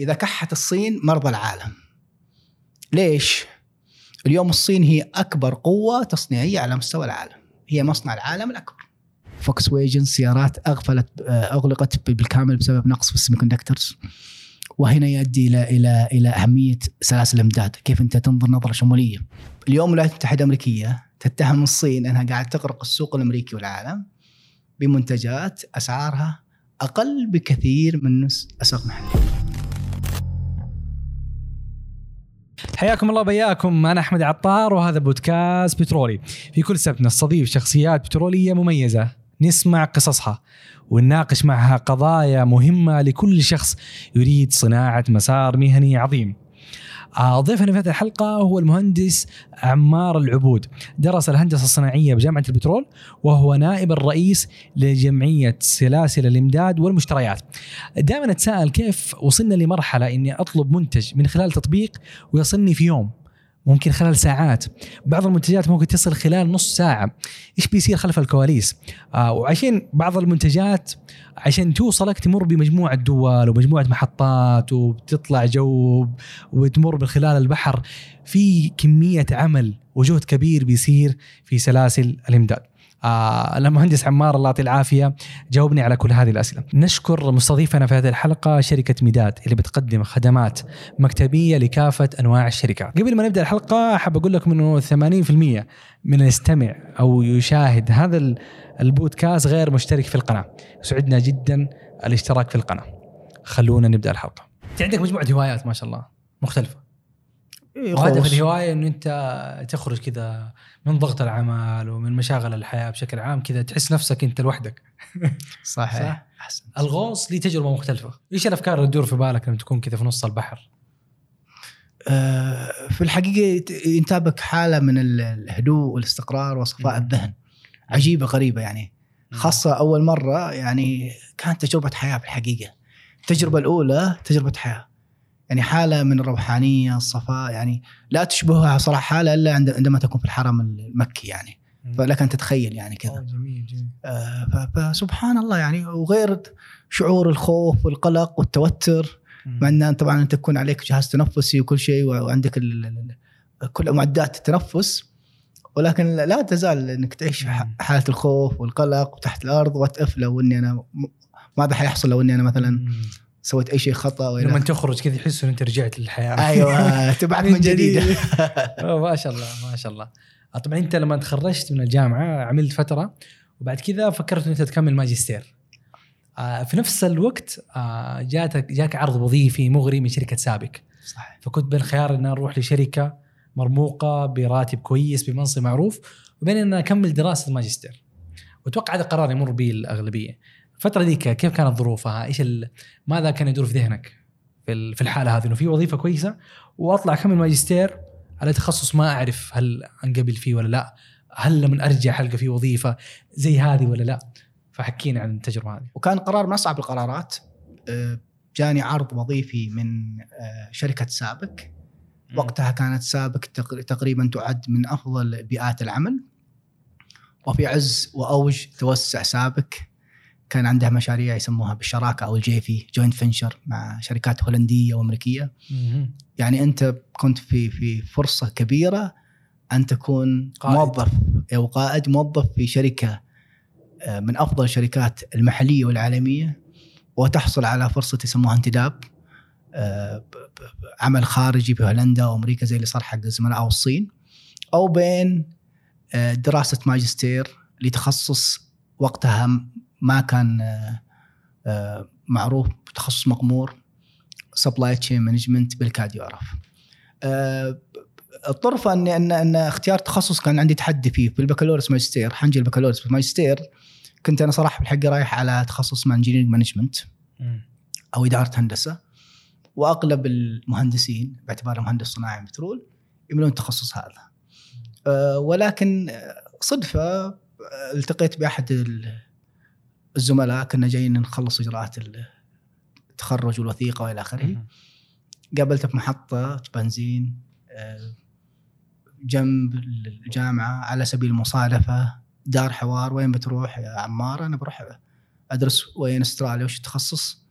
إذا كحت الصين مرض العالم. ليش؟ اليوم الصين هي أكبر قوة تصنيعية على مستوى العالم. هي مصنع العالم الأكبر. فوكس ويجن سيارات أغفلت أغلقت بالكامل بسبب نقص في ال semiconductors وهنا يؤدي إلى إلى إلى أهمية سلاسل الإمداد، كيف أنت تنظر نظرة شمولية. اليوم الولايات المتحده الامريكيه تتهم الصين أنها قاعدة تغرق السوق الأمريكي والعالم بمنتجات أسعارها أقل بكثير من أسواق محلية. حياكم الله بياكم أنا أحمد عطار وهذا بودكاست بترولي. في كل سبت نستضيف شخصيات بترولية مميزة. نسمع قصصها ونناقش معها قضايا مهمة لكل شخص يريد صناعة مسار مهني عظيم. ضيفنا في هذه الحلقة هو المهندس عمار العبود. درس الهندسة الصناعية بجامعة البترول وهو نائب الرئيس لجمعية سلاسل الإمداد والمشتريات. دائما أتساءل كيف وصلنا لمرحلة إني أطلب منتج من خلال تطبيق ويصلني في يوم؟ ممكن خلال ساعات. بعض المنتجات ممكن تصل خلال نص ساعة. إيش بيصير خلف الكواليس؟ آه وعشان بعض المنتجات عشان توصلك تمر بمجموعة دول ومجموعة محطات وبتطلع جو وتمر من خلال البحر في كمية عمل وجهد كبير بيصير في سلاسل الإمداد. آه المهندس عمار الله يعطيه العافية جاوبني على كل هذه الأسئلة. نشكر مستضيفنا في هذه الحلقة شركة ميداد اللي بتقدم خدمات مكتبية لكافة أنواع الشركات. قبل ما نبدأ الحلقة حاب أقول لكم إنه 80% من يستمع أو يشاهد هذا البودكاست غير مشترك في القناة. يسعدنا جدا الاشتراك في القناة. خلونا نبدأ الحلقة. انت عندك مجموعة هوايات ما شاء الله مختلفة. إيه، وهدف خوص. الهواية إنه أنت تخرج كذا من ضغط العمل ومن مشاغل الحياة بشكل عام كذا تحس نفسك أنت لوحدك. صحيح. صح. احسن الغوص لي تجربة مختلفة. إيش الأفكار اللي تدور في بالك لما تكون كذا في نص البحر؟ آه، في الحقيقة ينتابك حالة من ال- الهدوء والاستقرار وصفاء. الذهن. عجيبة غريبة يعني. خاصة أول مرة يعني كانت تجربة حياة بالحقيقة التجربة الأولى تجربة حياة. يعني حالة من الروحانية الصفاء يعني لا تشبهها صراحة حالة إلا عند- عندما تكون في الحرم المكي يعني. فلك أن تتخيل يعني كذا أوه، جميل جميل آه، فسبحان الله يعني وغير شعور الخوف والقلق والتوتر مع أن طبعا انت تكون عليك جهاز تنفسي وكل شيء وعندك كل معدات التنفس ولكن لا تزال إنك تعيش. حالة الخوف والقلق وتحت الأرض what if لو إني أنا ماذا حيحصل لو إني أنا مثلا. سويت أي شيء خطأ لما وإلى تخرج كذا يحس ان أنت رجعت للحياة. أيوه تبعث من جديد. ما شاء الله ما شاء الله. طبعا أنت لما تخرجت من الجامعة عملت فترة وبعد كذا فكرت ان انت تكمل ماجستير. آه، في نفس الوقت آه، جاتك جاك عرض وظيفي مغري من شركة سابك صحيح. فكنت بين الخيار إن أروح لشركة مرموقة براتب كويس بمنصب معروف وبين إن أكمل دراسة الماجستير. وأتوقع هذا قرار يمر به الأغلبية. الفترة ذيك كيف كانت ظروفها؟ إيش ال... ماذا كان يدور في ذهنك في ال- في الحالة هذه؟ إنه في وظيفة كويسة وأطلع أكمل ماجستير على تخصص ما أعرف هل أنقبل فيه ولا لا. هل لما أرجع حلقه في وظيفة زي هذه ولا لا؟ فحكينا عن التجربة هذه. وكان قرار من أصعب القرارات آه، جاني عرض وظيفي من آه، شركة سابك. وقتها كانت سابك تق- تقريبا تعد من أفضل بيئات العمل. وفي عز وأوج توسع سابك كان عندها مشاريع يسموها بالشراكة أو ال JV joint venture مع شركات هولندية وأمريكية مهم. يعني أنت كنت في في فرصة كبيرة أن تكون قائد. موظف أو قائد موظف في شركة آه، من أفضل الشركات المحلية والعالمية وتحصل على فرصة يسموها انتداب آه، عمل خارجي في هولندا وامريكا زي اللي صار حق الزملاء أو الصين أو بين آه، دراسة ماجستير لتخصص وقتها ما كان آه، آه، معروف تخصص مغمور supply chain management بالكاد يعرف. الطرفه أن أن أن اختيار تخصص كان عندي تحدي فيه في البكالوريوس ماجستير حنجي البكالوريوس في الماجستير كنت أنا صراحة بالحق رايح على تخصص اسمه engineering management. أو إدارة هندسة وأغلب المهندسين باعتباره مهندس صناعي بترول يميلون التخصص هذا. آه، ولكن صدفة التقيت بأحد الزملاء كنا جايين نخلص إجراءات التخرج والوثيقة وإلى آخره. قابلته في محطة بنزين آه، جنب الجامعة على سبيل المصادفة دار حوار وين بتروح يا عمار؟ أنا بروح أدرس وين أستراليا؟ وش التخصص؟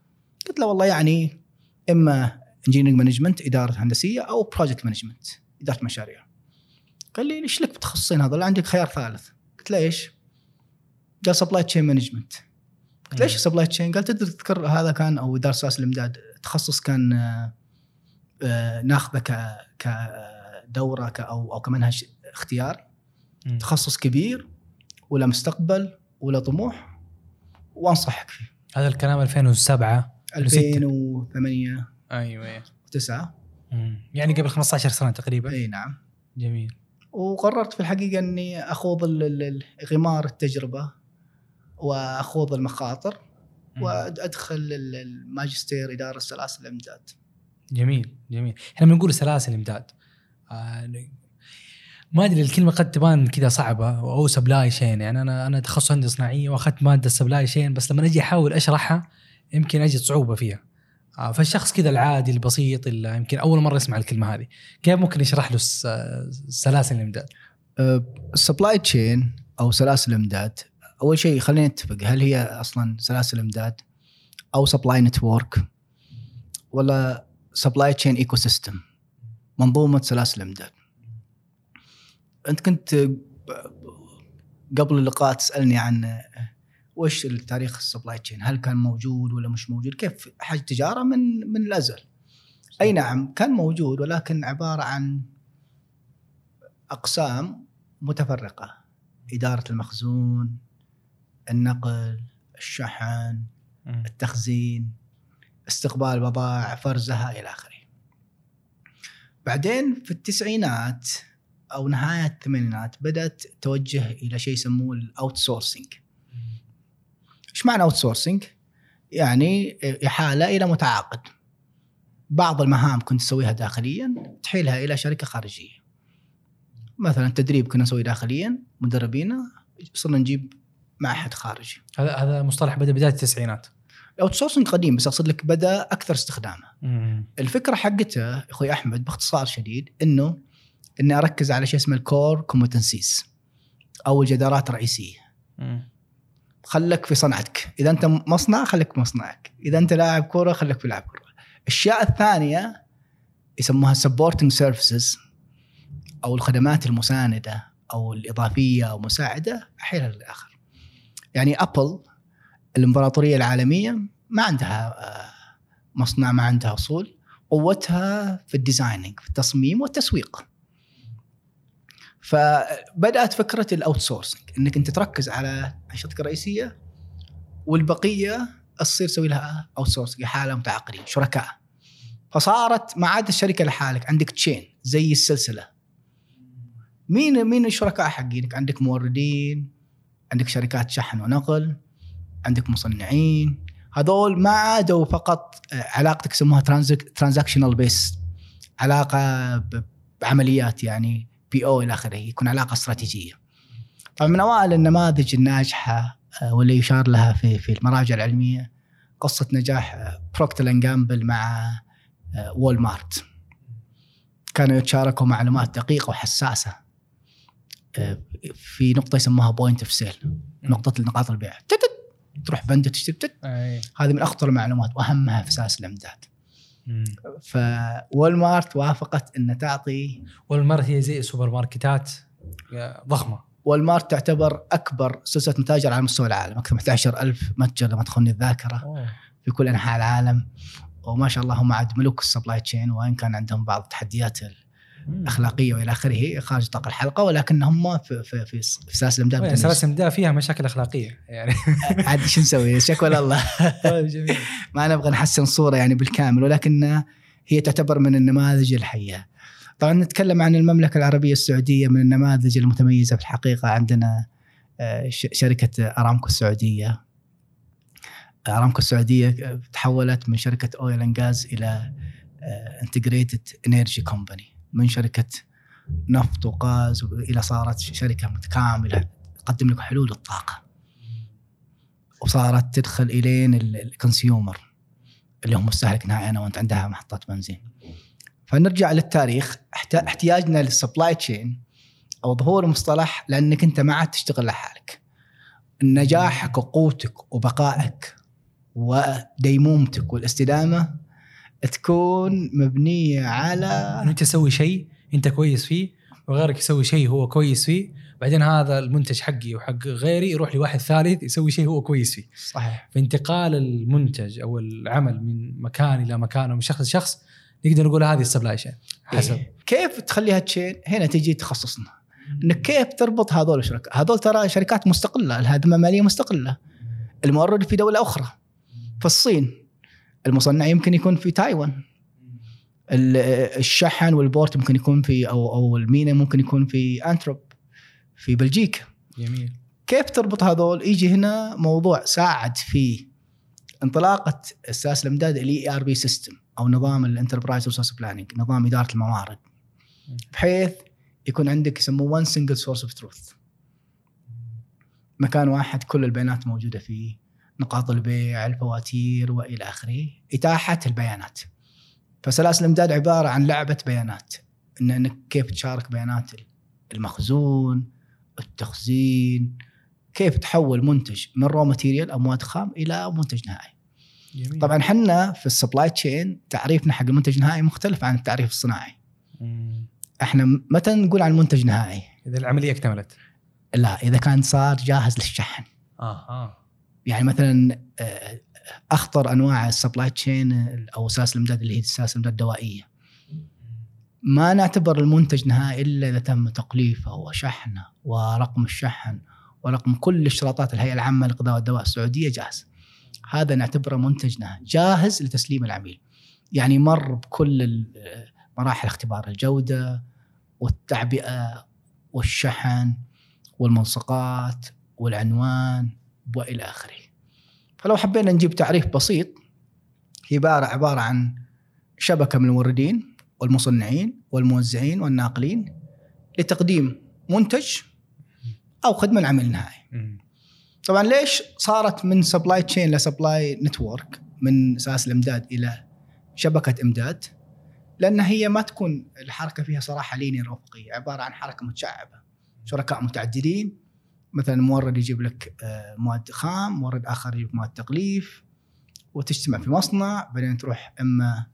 قلت له والله يعني إما engineering management إدارة هندسية أو project management إدارة مشاريع. قال لي ليش لك بتخصصين هذول؟ عندك خيار ثالث. قلت له إيش؟ قال supply chain management قلت ليش supply chain؟ قال تقدر تذكر هذا كان أو اداره سياسه الإمداد. تخصص كان آه، آه، ناخذه ك كدوره ك أو أو كمنهج اختياري. تخصص كبير ولا مستقبل ولا طموح وأنصحك. فيه هذا الكلام 2007 2008 أيوه. و9 مم. يعني قبل 15 سنة تقريبا. إي نعم. جميل. وقررت في الحقيقة إني أخوض ال- ال- ال- غمار التجربة. وأخوض المخاطر. وأدخل ال- الماجستير اداره سلاسل الإمداد. جميل جميل. إحنا بنقول سلاسل امداد آه، ما أدري الكلمة قد تبان كذا صعبة أو supply chain يعني أنا أنا تخصص هندسة صناعية وأخذت مادة supply chain بس لما أجي أحاول أشرحها يمكن أجد صعوبة فيها. آه، فالشخص كذا العادي البسيط اللي يمكن أول مرة يسمع الكلمة هذه. كيف ممكن يشرح له سلاسل الإمداد؟ ال supply chain أو سلاسل الإمداد أول شيء خلينا نتفق هل هي أصلا سلاسل إمداد أو supply network ولا supply chain ecosystem منظومة سلاسل الامداد أنت كنت قبل اللقاء تسألني عن وش التاريخ ال supply chain هل كان موجود ولا مش موجود؟ كيف حاجة تجارة من من الازل أي نعم كان موجود ولكن عبارة عن أقسام متفرقة. إدارة المخزون النقل الشحن التخزين استقبال البضائع فرزها إلى آخره. بعدين في التسعينات أو نهاية الثمانينات بدأت توجه إلى شيء يسموه ال outsourcing إيش معنى outsourcing يعني إحالة إلى متعاقد. بعض المهام كنت تسويها داخليا تحيلها إلى شركة خارجية. مثلا التدريب كنا نسويه داخليا مدربينا صرنا نجيب معهد خارجي. هذا هذا مصطلح بدا بداية التسعينات. ال outsourcing قديم بس أقصد لك بدأ أكثر استخدامه. الفكرة حقته أخوي أحمد باختصار شديد إنه إني أركز على شيء اسمه ال core competencies أو الجدارات الرئيسية. خلك في صنعتك. إذا أنت مصنع خليك في مصنعك. إذا أنت لاعب كورة خليك في لعب كورة. الأشياء الثانية يسموها supporting services أو الخدمات المساندة أو الإضافية أو مساعدة احيلها للاخر يعني ابل الإمبراطورية العالمية ما عندها آه، مصنع ما عندها أصول قوتها في ال designing في التصميم والتسويق. فبدأت فكرة ال outsourcing إنك أنت تركز على انشطتك الرئيسية والبقية تصير تسوي لها outsourcing إحالة متعاقدين شركاء. فصارت ما عاد الشركة لحالك عندك chain زي السلسلة. مين مين الشركاء حقينك؟ عندك موردين عندك شركات شحن ونقل عندك مصنعين هذول ما عادوا فقط آه، علاقتك يسموها transactional base علاقة بعمليات يعني PO إلى آخره يكون علاقة استراتيجية. طبعا من أوائل النماذج الناجحة آه، واللي يشار لها في في المراجع العلمية قصة نجاح بروكتر اند جامبل مع آه، وول مارت. كانوا يتشاركوا معلومات دقيقة وحساسة آه، في نقطة يسموها point of sale نقطة نقاط البيع. تروح بنده تشتري هذه من أخطر المعلومات وأهمها في سلاسل الإمداد. مم. فوول مارت وافقت ان تعطي والمرة هي زي سوبر ماركتات ضخمة. وول مارت تعتبر أكبر سلسلة متاجر على مستوى العالم أكثر من 11 ألف متجر لم تخني الذاكرة أوه. في كل أنحاء العالم. وما شاء الله هم عاد ملوك ال supply chain وإن كان عندهم بعض التحديات مم. الاخلاقيه وإلى آخره خارج نطاق الحلقة ولكن هم في في في, في سلاسل الامداد يعني سلاسل الامداد فيها مشاكل أخلاقية يعني. عاد شو نسوي؟ شكوى لله. طيب جميل. ما نبغى نحسن الصورة يعني بالكامل ولكن هي تعتبر من النماذج الحية. طبعا نتكلم عن المملكة العربية السعودية من النماذج المتميزة في الحقيقة. عندنا آه، شركة أرامكو السعودية. أرامكو السعودية تحولت من شركة oil and gas إلى integrated energy company من شركة نفط وغاز إلى صارت شركة متكاملة تقدم لك حلول الطاقة. وصارت تدخل إلين ال consumer اللي هو مستهلك نهائي أنا وأنت عندها محطات بنزين. فنرجع للتاريخ احت- احتياجنا لل supply chain أو ظهور المصطلح لأنك أنت ما عاد تشتغل لحالك. نجاحك وقوتك وبقائك وديمومتك والاستدامة تكون مبنية على أنت تسوي شيء أنت كويس فيه وغيرك يسوي شيء هو كويس فيه بعدين هذا المنتج حقي وحق غيري يروح لواحد ثالث يسوي شيء هو كويس فيه. صحيح. فانتقال المنتج أو العمل من مكان إلى مكان ومن شخص لشخص نقدر نقول هذه ال supply chain حسب. إيه. كيف تخليها chain هنا تجي تخصصنا؟ إنك كيف تربط هذول الشركاء هذول ترى شركات مستقلة لها ذمة مالية مستقلة. المورد في دولة أخرى. في الصين. المصنع يمكن يكون في تايوان. ال- الشحن وال port ممكن يكون في أو أو المينا ممكن يكون في أنتويرب في بلجيكا جميل. كيف تربط هذول؟ يجي هنا موضوع ساعد في انطلاقة سلاسل الإمداد ال ERP system أو نظام ال enterprise resource planning نظام إدارة الموارد. بحيث يكون عندك يسموه one single source of truth مكان واحد كل البيانات موجودة فيه. نقاط البيع الفواتير وإلى آخره إتاحة البيانات. فسلاسل الإمداد عبارة عن لعبة بيانات. إن إنك كيف تشارك بيانات المخزون التخزين كيف تحول منتج من raw material أو مواد خام إلى منتج نهائي. جميل. طبعا إحنا في ال supply chain تعريفنا حق المنتج النهائي مختلف عن التعريف الصناعي. مم. إحنا متى نقول عن منتج نهائي إذا العملية اكتملت. لا إذا كان صار جاهز للشحن. أها يعني مثلا آه، أخطر أنواع ال supply chain أو سلاسل الإمداد اللي هي سلاسل الامداد الدوائيه ما نعتبر المنتج نهائي إلا إذا تم تغليفه وشحنه ورقم الشحن ورقم كل الاشتراطات الهيئة العامة للغذاء والدواء السعودية جاهز. هذا نعتبره منتج نهائي جاهز لتسليم العميل. يعني مر بكل ال- مراحل اختبار الجودة والتعبئة والشحن والملصقات والعنوان وإلى آخره. فلو حبينا نجيب تعريف بسيط هي عباره عبارة عن شبكة من الموردين والمصنعين والموزعين والناقلين لتقديم منتج أو خدمة لعميل النهائي. طبعا ليش صارت من supply chain ل supply network من سلاسل الإمداد إلى شبكة إمداد؟ لأن هي ما تكون الحركة فيها صراحة linear افقيه، عبارة عن حركة متشعبة. شركاء متعددين مثلا مورد يجيب لك آه، مواد خام، مورد آخر يجيب مواد تغليف وتجتمع في مصنع بعدين تروح إما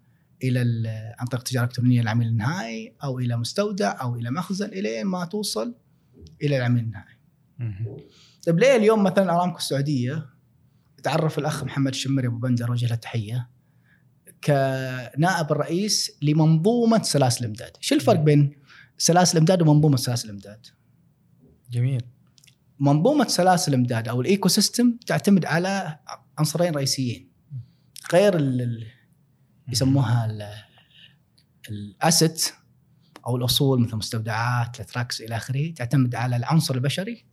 إلى ال- عن طريق تجاره الكترونيه للعميل النهائي أو إلى مستودع أو إلى مخزن إلين ما توصل إلى العميل النهائي. طيب ليه اليوم مثلا أرامكو السعودية تعرف الأخ محمد الشمري أبو بندر وجه له التحيه كنائب الرئيس لمنظومة سلاسل الإمداد، شو الفرق بين سلاسل الإمداد ومنظومة سلاسل الإمداد؟ جميل منظومة سلاسل الامداد أو ال ecosystem تعتمد على عنصرين رئيسيين. غير ال- ال- يسموها ال- ال asset أو الأصول مثل مستودعات ال trucks إلى آخره تعتمد على العنصر البشري.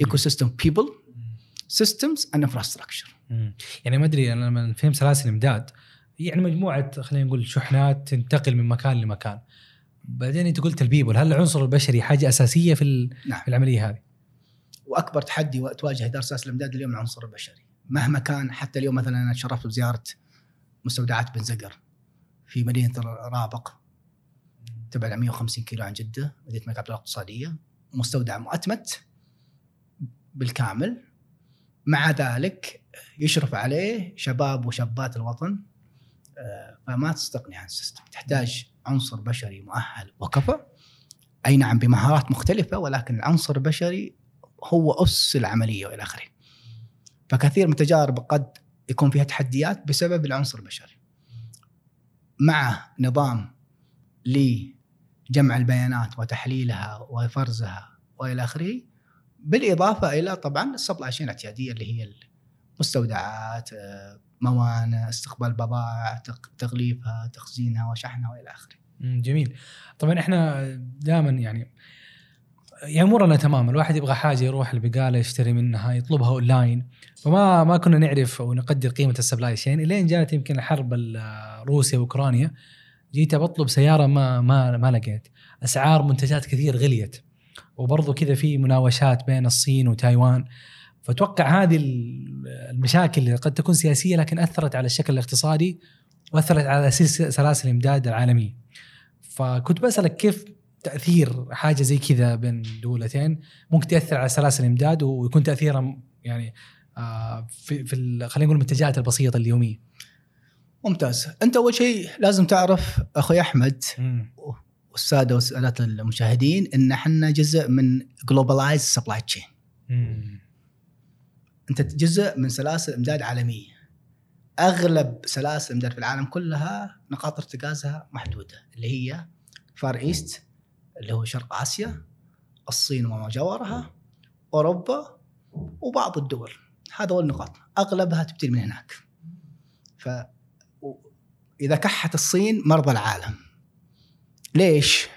ecosystem people systems and infrastructure. يعني ما أدري أنا لما فهمت سلاسل امداد يعني مجموعة خلينا نقول شحنات تنتقل من مكان لمكان. بعدين انت قلت ال people هل العنصر البشري حاجة أساسية في نعم. في العملية هذه؟ وأكبر تحدي تواجه إدارة سلاسل الإمداد اليوم العنصر البشري. مهما كان حتى اليوم مثلا أنا تشرفت بزيارة مستودعات بن زقر في مدينة رابق تبعد عن 150 كيلو عن جدة مدينة الملك عبد الاقتصادية. مستودع مؤتمت بالكامل. مع ذلك يشرف عليه شباب وشابات الوطن آه، فما تستغني عن السيستم. تحتاج عنصر بشري مؤهل وكفى. أي نعم بمهارات مختلفة ولكن العنصر البشري هو أس العملية وإلى آخره. فكثير من التجارب قد يكون فيها تحديات بسبب العنصر البشري. مع نظام لجمع البيانات وتحليلها وفرزها وإلى آخره بالإضافة إلى طبعا السبلاي شين الاعتياديه اللي هي المستودعات آه، موانئ استقبال بضائع تغليفها تخزينها وشحنها وإلى آخره. جميل. طبعا إحنا دائما يعني يعني امورنا تمام الواحد يبغى حاجة يروح البقالة يشتري منها يطلبها أونلاين. فما ما كنا نعرف أو نقدر قيمة ال supply chain إلين جات يمكن الحرب ال- روسيا وأوكرانيا. جيت بطلب سيارة ما ما ما لقيت. أسعار منتجات كثير غليت. وبرضه كذا في مناوشات بين الصين وتايوان. فأتوقع هذه ال- المشاكل اللي قد تكون سياسية لكن أثرت على الشكل الاقتصادي وأثرت على سلاسل الإمداد العالميه فكنت بسألك كيف تأثير حاجة زي كذا بين دولتين ممكن تأثر على سلاسل الإمداد ويكون تأثيرها يعني آه، في في خلينا نقول المنتجات البسيطة اليومية ممتاز أنت أول شيء لازم تعرف أخوي أحمد. والسادة والسادات المشاهدين إن إحنا جزء من globalized supply chain. أنت جزء من سلاسل امداد عالميه أغلب سلاسل الإمداد في العالم كلها نقاط ارتكازها محدودة اللي هي فار ايست اللي هو شرق آسيا الصين وما جاورها أوروبا وبعض الدول. هذا هو النقاط. أغلبها تبتدي من هناك. ف إذا كحت الصين مرضى العالم. ليش؟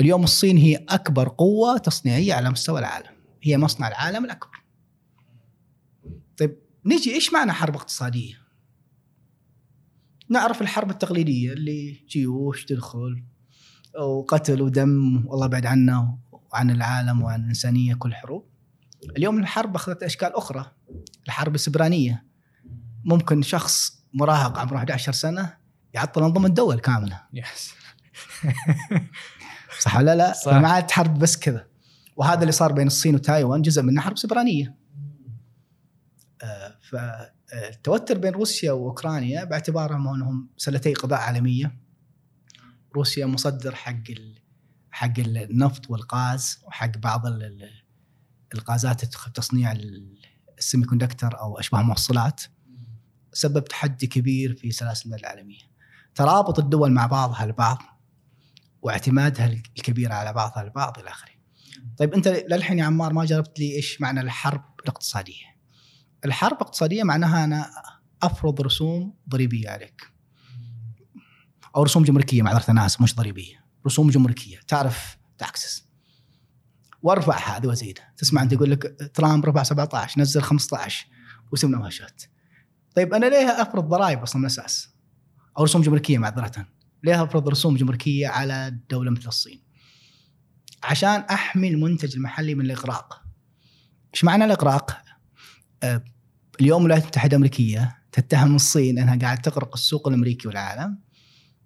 اليوم الصين هي أكبر قوة تصنيعية على مستوى العالم. هي مصنع العالم الأكبر. طيب نجي إيش معنى حرب اقتصادية نعرف الحرب التقليدية اللي جيوش تدخل وقتل ودم والله بعد عنا وعن العالم وعن الإنسانية كل حروب اليوم الحرب أخذت أشكال أخرى الحرب السبرانية ممكن شخص مراهق عمره 11 سنة يعطل أنظمة الدول كاملة يس صح ولا لا؟ صح. فما عاد حرب بس كذا وهذا اللي صار بين الصين وتايوان جزء منه حرب سبرانية. آه، فالتوتر بين روسيا وأوكرانيا باعتبارهم أنهم سلتي قضاء عالمية روسيا مصدر حق. حق النفط والغاز وحق بعض ال- ال- الغازات تصنيع ال- السيمي كوندكتر أو أشباه موصلات سبب تحدي كبير في سلاسل الامداد العالمية. ترابط الدول مع بعضها البعض واعتمادها الكبير على بعضها البعض إلى آخره. طيب أنت للحين يا عمار ما جربت لي إيش معنى الحرب الاقتصادية؟ الحرب الاقتصاديه معناها أنا أفرض رسوم ضريبية عليك. أو رسوم جمركية معذره أنا اسف مش ضريبية، رسوم جمركية تعرف تاكسس. وارفعها هذه وزيدها، تسمع أنت يقول لك ترامب رفع 17 نزل 15 وسم نواشات. طيب أنا ليه أفرض ضرائب أصلا من الأساس؟ أو رسوم جمركية معذره. ليه أفرض رسوم جمركية على دولة مثل الصين؟ عشان أحمي المنتج المحلي من الإغراق. إيش معنى الإغراق؟ آه، اليوم الولايات المتحدة الأمريكية تتهم الصين أنها قاعدة تغرق السوق الأمريكي والعالم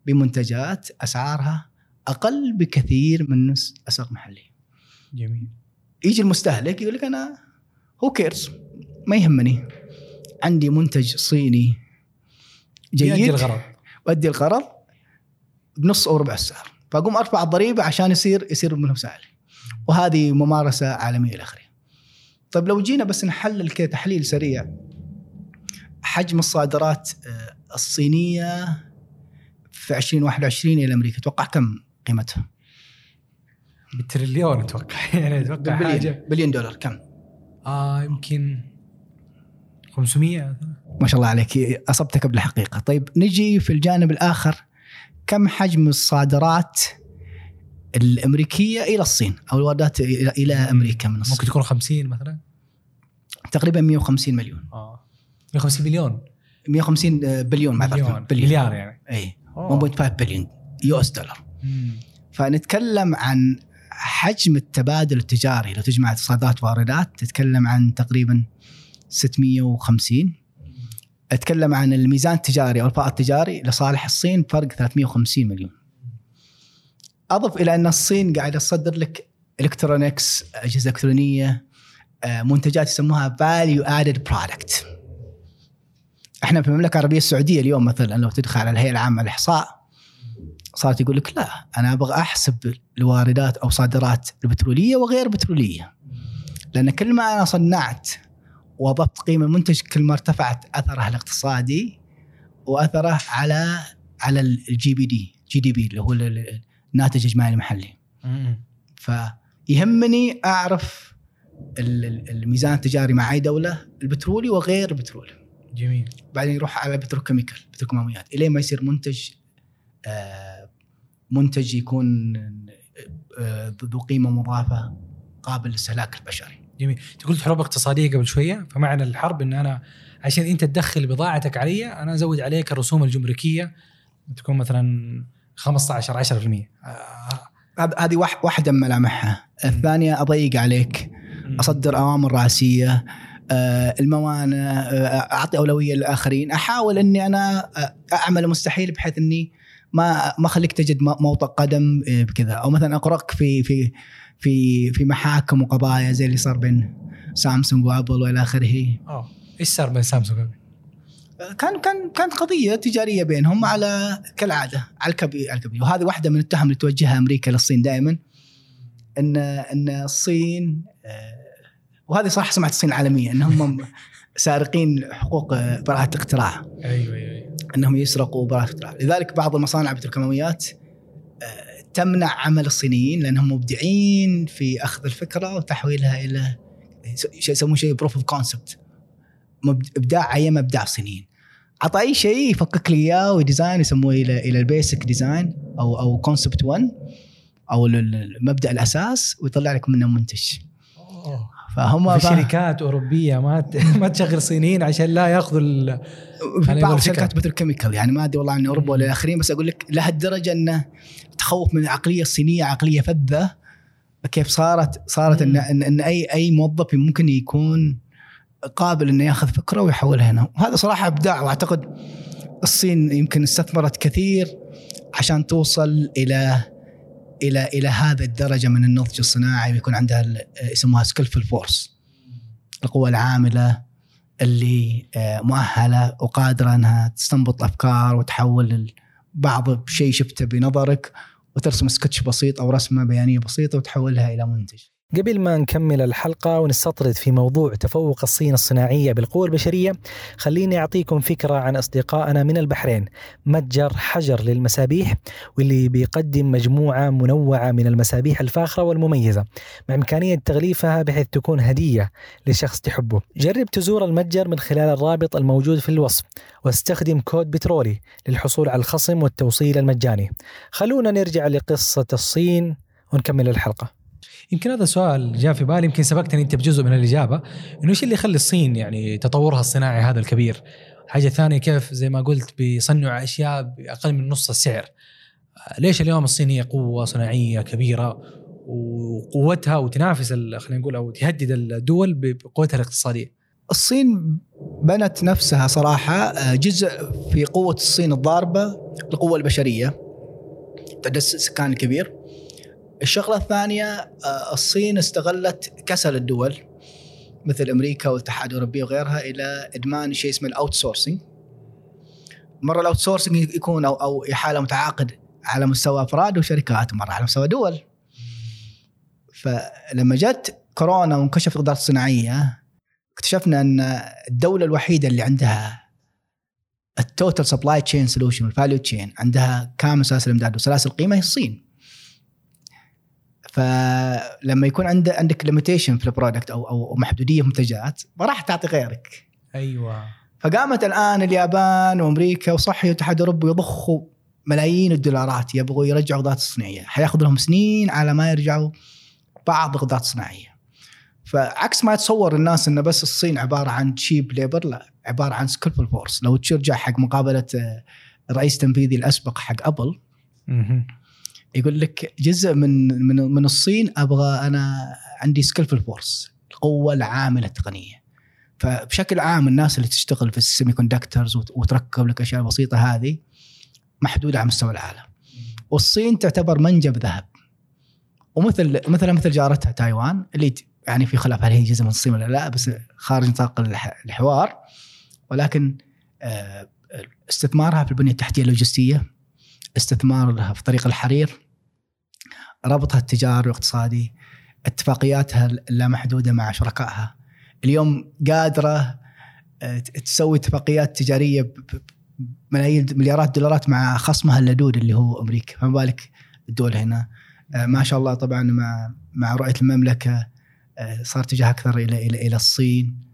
بمنتجات أسعارها أقل بكثير من أسواق المحليه. جميل. يجي المستهلك يقول لك أنا هو كيرز ما يهمني. عندي منتج صيني يؤدي جيد الغرض. وادي الغرض بنص أو ربع السعر. فأقوم أرفع الضريبة عشان يصير يصير منه سائل وهذه ممارسة عالمية إلى اخره. طيب لو جينا بس نحلل كذا تحليل سريع. حجم الصادرات آه، الصينية في 2021 إلى أمريكا أتوقع كم قيمتها؟ بالتريليون أتوقع. يعني أتوقع حاجة. بليون دولار كم؟ آه يمكن 500 ما شاء الله عليك أصبتك بالحقيقة طيب نجي في الجانب الآخر كم حجم الصادرات الأمريكية إلى الصين أو الواردات إلى إلى أمريكا من الصين. ممكن تكون 50 مثلا؟ تقريبا 150 مليون. آه. 150 مليون 150 بليون معذره بليون. مليار يعني. اي أوه. 1.5 بليون US dollar. مم. فنتكلم عن حجم التبادل التجاري. لو تجمع صادرات واردات تتكلم عن تقريبا 650 أتكلم عن الميزان التجاري أو الفائض التجاري لصالح الصين فرق 350 مليون. أضف إلى أن الصين قاعدة تصدر لك electronics أجهزة إلكترونية آه، منتجات يسموها value added product إحنا في المملكة العربية السعودية اليوم مثلا لو تدخل على الهيئة العامة للإحصاء صارت يقول لك لا أنا أبغى أحسب الواردات أو صادرات البترولية وغير بترولية. لأن كل ما أنا صنعت واضفت قيمة المنتج كل ما ارتفعت أثره الاقتصادي وأثره على على ال GPD GDP اللي هو الناتج الاجمالي المحلي. مم. فيهمني أعرف ال- ال- الميزان التجاري مع أي دولة البترولي وغير البترولي. جميل. بعدين يروح على بتروكيميكال بتروكيماويات. الين ما يصير منتج آه، منتج يكون آه، ذو قيمة مضافة قابل للاستهلاك البشري. جميل. انت قلت حروب اقتصادية قبل شوية فمعنى الحرب إن أنا عشان أنت تدخل بضاعتك علي أنا أزود عليك الرسوم الجمركية تكون مثلا 15 10% آه. هذ- هذه واح- واحدة من ملامحها. الثانية أضيق عليك. أصدر أوامر رئاسيه آه، الموانئ آه، أعطي أولوية للآخرين. أحاول إني أنا أعمل المستحيل بحيث إني ما ما أخليك تجد موطئ قدم بكذا. أو مثلا اقرك في في في في محاكم وقضايا زي اللي صار بين سامسونج وأبل وإلى آخره. آه. إيش صار بين سامسونج كان كان كانت قضية تجارية بينهم على كالعادة على الكبير على الكبير. وهذه واحدة من التهم اللي توجهها أمريكا للصين دائما ان إن الصين آه، وهذه صراحة سمعت الصين العالمية إنهم سارقين حقوق براءة اختراع أيوه أيوه. إنهم يسرقوا براءة اختراع لذلك بعض المصانع البتروكيماويات آه، تمنع عمل الصينيين لأنهم مبدعين في أخذ الفكرة وتحويلها إلى يسمون شيء proof of concept إبداع أيام ابداع الصينيين عطى أي شيء يفكك لي إياه و design يسموه إلى إلى ال basic design أو أو concept 1 أو المبدا الأساس ويطلع لك منه منتج. فهم في شركات أوروبية ما ما تشغل صينيين عشان لا يأخذوا في بعض شركات مثل chemical يعني ما أدري والله عن أوروبا ولا الاخرين بس أقول لك لهالدرجه إنه تخوف من العقلية الصينية عقلية فذة. كيف صارت صارت ان إن, اي أي موظف ممكن يكون قابل إنه ياخذ فكرة ويحولها هنا وهذا صراحة إبداع وأعتقد الصين يمكن استثمرت كثير عشان توصل إلى إلى إلى هذا الدرجة من النضج الصناعي ويكون عندها يسموها skillful force القوة العاملة اللي آه، مؤهلة وقادرة إنها تستنبط أفكار وتحول بعض شيء شفته بنظرك وترسم سكتش بسيط أو رسمة بيانية بسيطة وتحولها إلى منتج. قبل ما نكمل الحلقة ونستطرد في موضوع تفوق الصين الصناعية بالقوة البشرية خليني أعطيكم فكرة عن أصدقائنا من البحرين. متجر حجر للمسابيح واللي بيقدم مجموعة منوعة من المسابيح الفاخرة والمميزة مع إمكانية تغليفها بحيث تكون هدية لشخص تحبه. جرب تزور المتجر من خلال الرابط الموجود في الوصف واستخدم كود بترولي للحصول على الخصم والتوصيل المجاني. خلونا نرجع لقصة الصين ونكمل الحلقة. يمكن هذا سؤال جاء في بالي يمكن سبقتني أنت بجزء من الإجابة إنه إيش اللي يخلي الصين يعني تطورها الصناعي هذا الكبير؟ حاجة ثانية كيف زي ما قلت بيصنعوا أشياء بأقل من نص السعر. ليش اليوم الصين هي قوة صناعية كبيرة وقوتها وتنافس خلينا نقول أو تهدد الدول بقوتها الاقتصادية؟ الصين بنت نفسها صراحة جزء في قوة الصين الضاربة القوة البشرية تعداد السكان الكبير الشغلة الثانية آه، الصين استغلت كسل الدول مثل أمريكا والاتحاد الأوروبي وغيرها إلى إدمان شيء اسمه ال outsourcing مرة ال outsourcing يكون أو أو احاله متعاقد على مستوى أفراد وشركات مره على مستوى دول. فلما جت كورونا وانكشفت القدرات الصناعية اكتشفنا أن الدولة الوحيدة اللي عندها ال total supply chain solution وال value chain عندها كامل سلاسل الإمداد وسلاسل القيمة هي الصين. فلما يكون عندك عندك limitation في ال product أو أو محدودية منتجات ما راح تعطي غيرك. أيوه. فقامت الآن اليابان وأمريكا وصحي والاتحاد الأوروبي يضخوا ملايين الدولارات يبغوا يرجعوا القدرات الصناعيه حياخذ لهم سنين على ما يرجعوا بعض القدرات الصناعيه فعكس ما يتصور الناس انه بس الصين عبارة عن cheap labor لا عبارة عن skillful force لو ترجع حق مقابلة الرئيس التنفيذي الأسبق حق أبل يقول لك جزء من من من الصين أبغى أنا عندي skillful force القوة العامله التقنيه فبشكل عام الناس اللي تشتغل في ال semiconductors وتركب لك أشياء بسيطة هذه محدودة على مستوى العالم. والصين تعتبر منجم ذهب. ومثل مثلا مثل جارتها تايوان اللي يعني في خلاف هل هي جزء من الصين ولا لا بس خارج نطاق الحوار. ولكن آه، استثمارها في البنية التحتية اللوجستية. استثمارها في طريق الحرير ربطها التجاري والاقتصادي اتفاقياتها اللامحدوده مع شركائها. اليوم قادرة آه، تسوي اتفاقيات تجارية بملايين مليارات الدولارات مع خصمها اللدود اللي هو أمريكا. فما بالك الدول هنا؟ آه، ما شاء الله طبعا مع مع رؤية المملكة آه، صار اتجاه أكثر إلى إلى إلى الصين.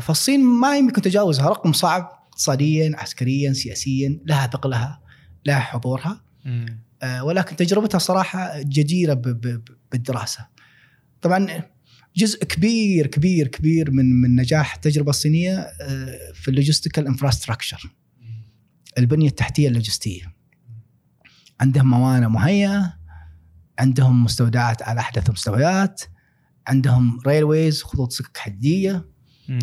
فالصين ما يمكن تجاوزها رقم صعب اقتصاديا عسكريا سياسيا لها ثقلها. لها حضورها آه، ولكن تجربتها صراحة جديرة بالدراسة. طبعا جزء كبير كبير كبير من من نجاح التجربة الصينية آه، في ال logistical infrastructure البنية التحتية اللوجستية. عندهم موانئ مهيئة عندهم مستودعات على أحدث المستويات عندهم railways خطوط سكك حديدية مم.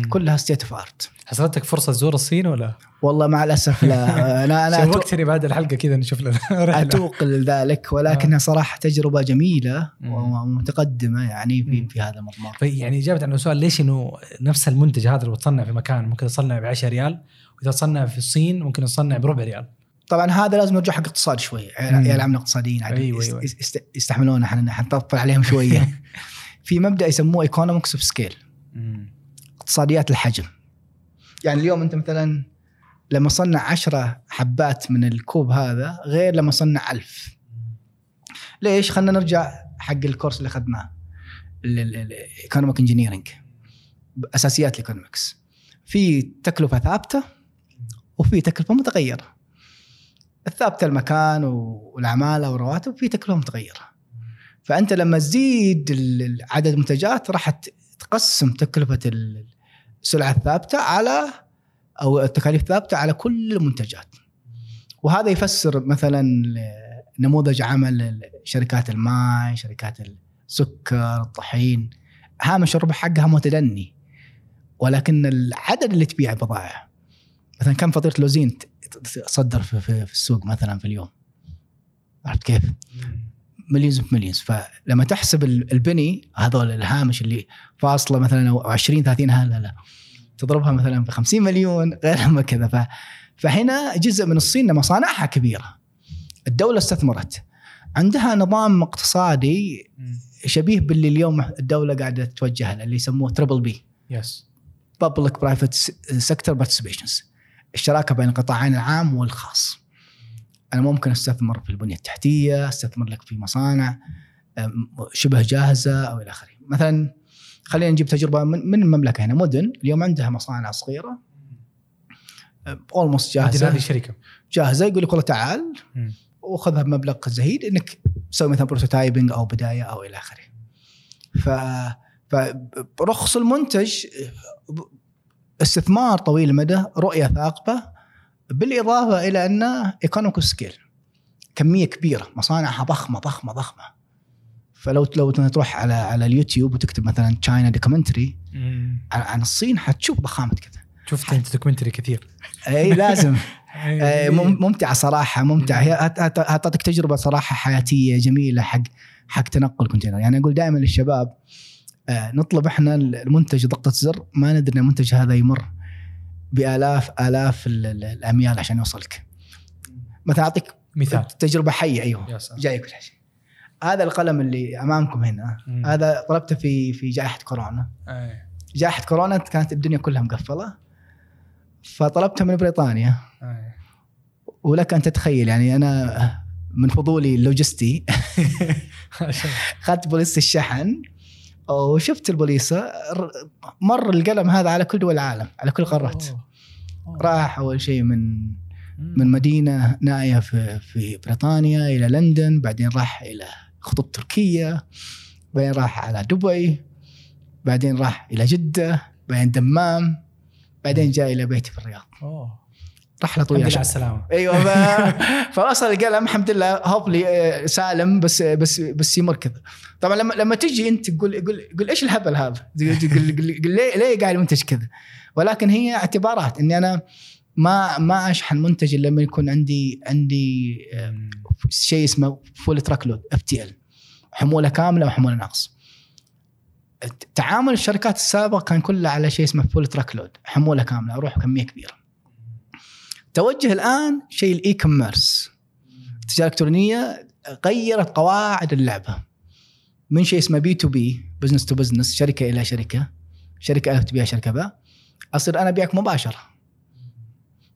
كلها state of art حصلتك فرصة تزور الصين ولا؟ والله مع الأسف لا. أنا أنا أتوق- شوقتني بعد الحلقة كذا نشوف لنا. رحلة. أتوق لذلك ولكنها صراحة تجربة جميلة. ومتقدمة يعني في. في هذا المضمار في- يعني إجابة عن السؤال ليش إنه نفس المنتج هذا لو تصنع في مكان ممكن يصنع ب 10 ريال؟ وإذا تصنع في الصين ممكن يصنع بربع ريال. طبعا هذا لازم نرجع حق اقتصاد شوي. يا العمل الاقتصاديين عاد أيوة، أيوة. يست- يستحملونا إحنا حنطفل عليهم شوية. في مبدأ يسموه economics of scale اقتصاديات الحجم. يعني اليوم انت مثلا لما صنع عشرة حبات من الكوب هذا غير لما صنع ألف. ليش؟ خلينا نرجع حق ال course اللي أخذناه. ال economic engineering أساسيات ال economics في تكلفة ثابتة وفي تكلفة متغيرة. الثابتة المكان والعمالة والرواتب في تكلفة متغيرة. فأنت لما تزيد عدد المنتجات راح تقسم تكلفة السلعه الثابته على أو التكاليف الثابته على كل المنتجات. وهذا يفسر مثلا نموذج عمل شركات الماء شركات السكر الطحين. هامش الربح حقها متدني ولكن العدد اللي تبيع بضائع مثلا كم فطيره لوزين تصدر في السوق مثلا في اليوم؟ عرفت كيف؟ millions of millions. فلما تحسب ال- ال penny هذول الهامش اللي فاصلة مثلا أو 20 30 ها لا لا. تضربها مثلا ب 50 مليون غير لما كذا. ف فهنا جزء من الصين مصانعها كبيرة. الدولة استثمرت. عندها نظام اقتصادي شبيه باللي اليوم الدولة قاعدة توجه له اللي يسموه triple P's public private sector participations الشراكة بين القطاعين العام والخاص. أنا ممكن أستثمر في البنية التحتية أستثمر لك في مصانع شبه جاهزة أو إلى آخره مثلا خلينا نجيب تجربة من من المملكة هنا مدن اليوم عندها مصانع صغيرة almost هذه جاهزة شركه جاهزة يقول لك والله تعال. وخذها بمبلغ زهيد إنك تسوي مثلا prototyping أو بداية أو إلى آخره. ف فرخص المنتج استثمار طويل المدى رؤية ثاقبة بالإضافة إلى انه economic scale كمية كبيرة مصانعها ضخمة ضخمة ضخمة. فلو لو تروح على على اليوتيوب وتكتب مثلا China documentary عن الصين حتشوف ضخامة كذا. شفت أنت documentary كثير. إي لازم. مم- ممتعة صراحة ممتعة. هي هتعطيك تجربة صراحة حياتية جميلة حق حق تنقل كونتينر يعني أقول دائما للشباب آه، نطلب إحنا المنتج ضغطة زر ما ندري إن المنتج هذا يمر. بآلاف آلاف ال- ال- الأميال عشان يوصلك. مثلا أعطيك مثال. تجربة حية أيوه. يا سلام. جاي كل شيء. هذا القلم اللي أمامكم هنا مم. هذا طلبته في في جائحة كورونا. أي. جائحة كورونا كانت الدنيا كلها مقفلة. فطلبته من بريطانيا. أي. ولك أن تتخيل يعني أنا من فضولي اللوجستي. اخذت بوليس الشحن. وشفت البوليسة مر القلم هذا على كل دول العالم على كل القارات. راح أول شيء من. من مدينة نائية في في بريطانيا إلى لندن بعدين راح إلى خطوط تركيا بعدين راح على دبي بعدين راح إلى جدة بعدين دمام بعدين جاء إلى بيتي في الرياض أوه. رحله الحمد طويله لله على السلامة أيوه ف- فوصل القلم الحمد لله هوبلي آه، سالم بس بس بس يمر كذا طبعا لما لما تجي أنت تقول قول قول إيش الهبل هذا؟ تقول تقول- تقول- تقول ليه ليه قاعد المنتج كذا؟ ولكن هي اعتبارات إني أنا ما ما أشحن منتج إلا لما يكون عندي عندي. شيء اسمه فول تراك لود اف تي ال حمولة كاملة وحمولة ناقص. تعامل الشركات السابقة كان كله على شيء اسمه full truck load حمولة كاملة أروح كمية كبيرة. توجه الآن شيء ال e-commerce التجارة الإلكترونية غيرت قواعد اللعبة. من شيء اسمه B2B business to business شركة إلى شركة شركة ألف تبيع شركة باء أصير أنا أبيعك مباشرة.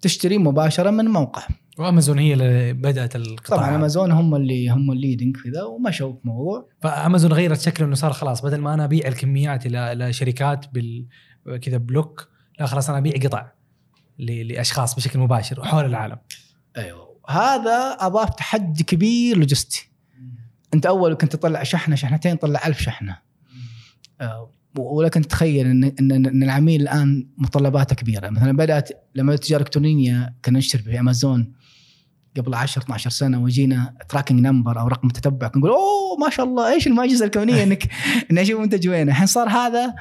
تشتري مباشرة من موقع. وأمازون هي اللي بدأت القطاع. طبعا أمازون هم اللي هم ال leading في ذا ومشوا في الموضوع فأمازون غيرت شكله إنه صار خلاص بدل ما أنا أبيع الكميات إلى إلى شركات بال كذا bulk لا خلاص أنا أبيع قطع. لأشخاص بشكل مباشر حول العالم. أيوه. هذا أضاف تحدي كبير لوجستي. أنت أول كنت تطلع شحنة شحنتين طلع ألف شحنة. آه، ولكن تخيل ان ان إن العميل الآن متطلباته كبيرة. مثلا بدأت لما التجاره الالكترونيه كنا نشتري في أمازون قبل 10 12 سنة ويجينا tracking number أو رقم تتبع. نقول أوه ما شاء الله إيش المعجزة الكونية انك إني أشوف منتج وينه. الحين صار هذا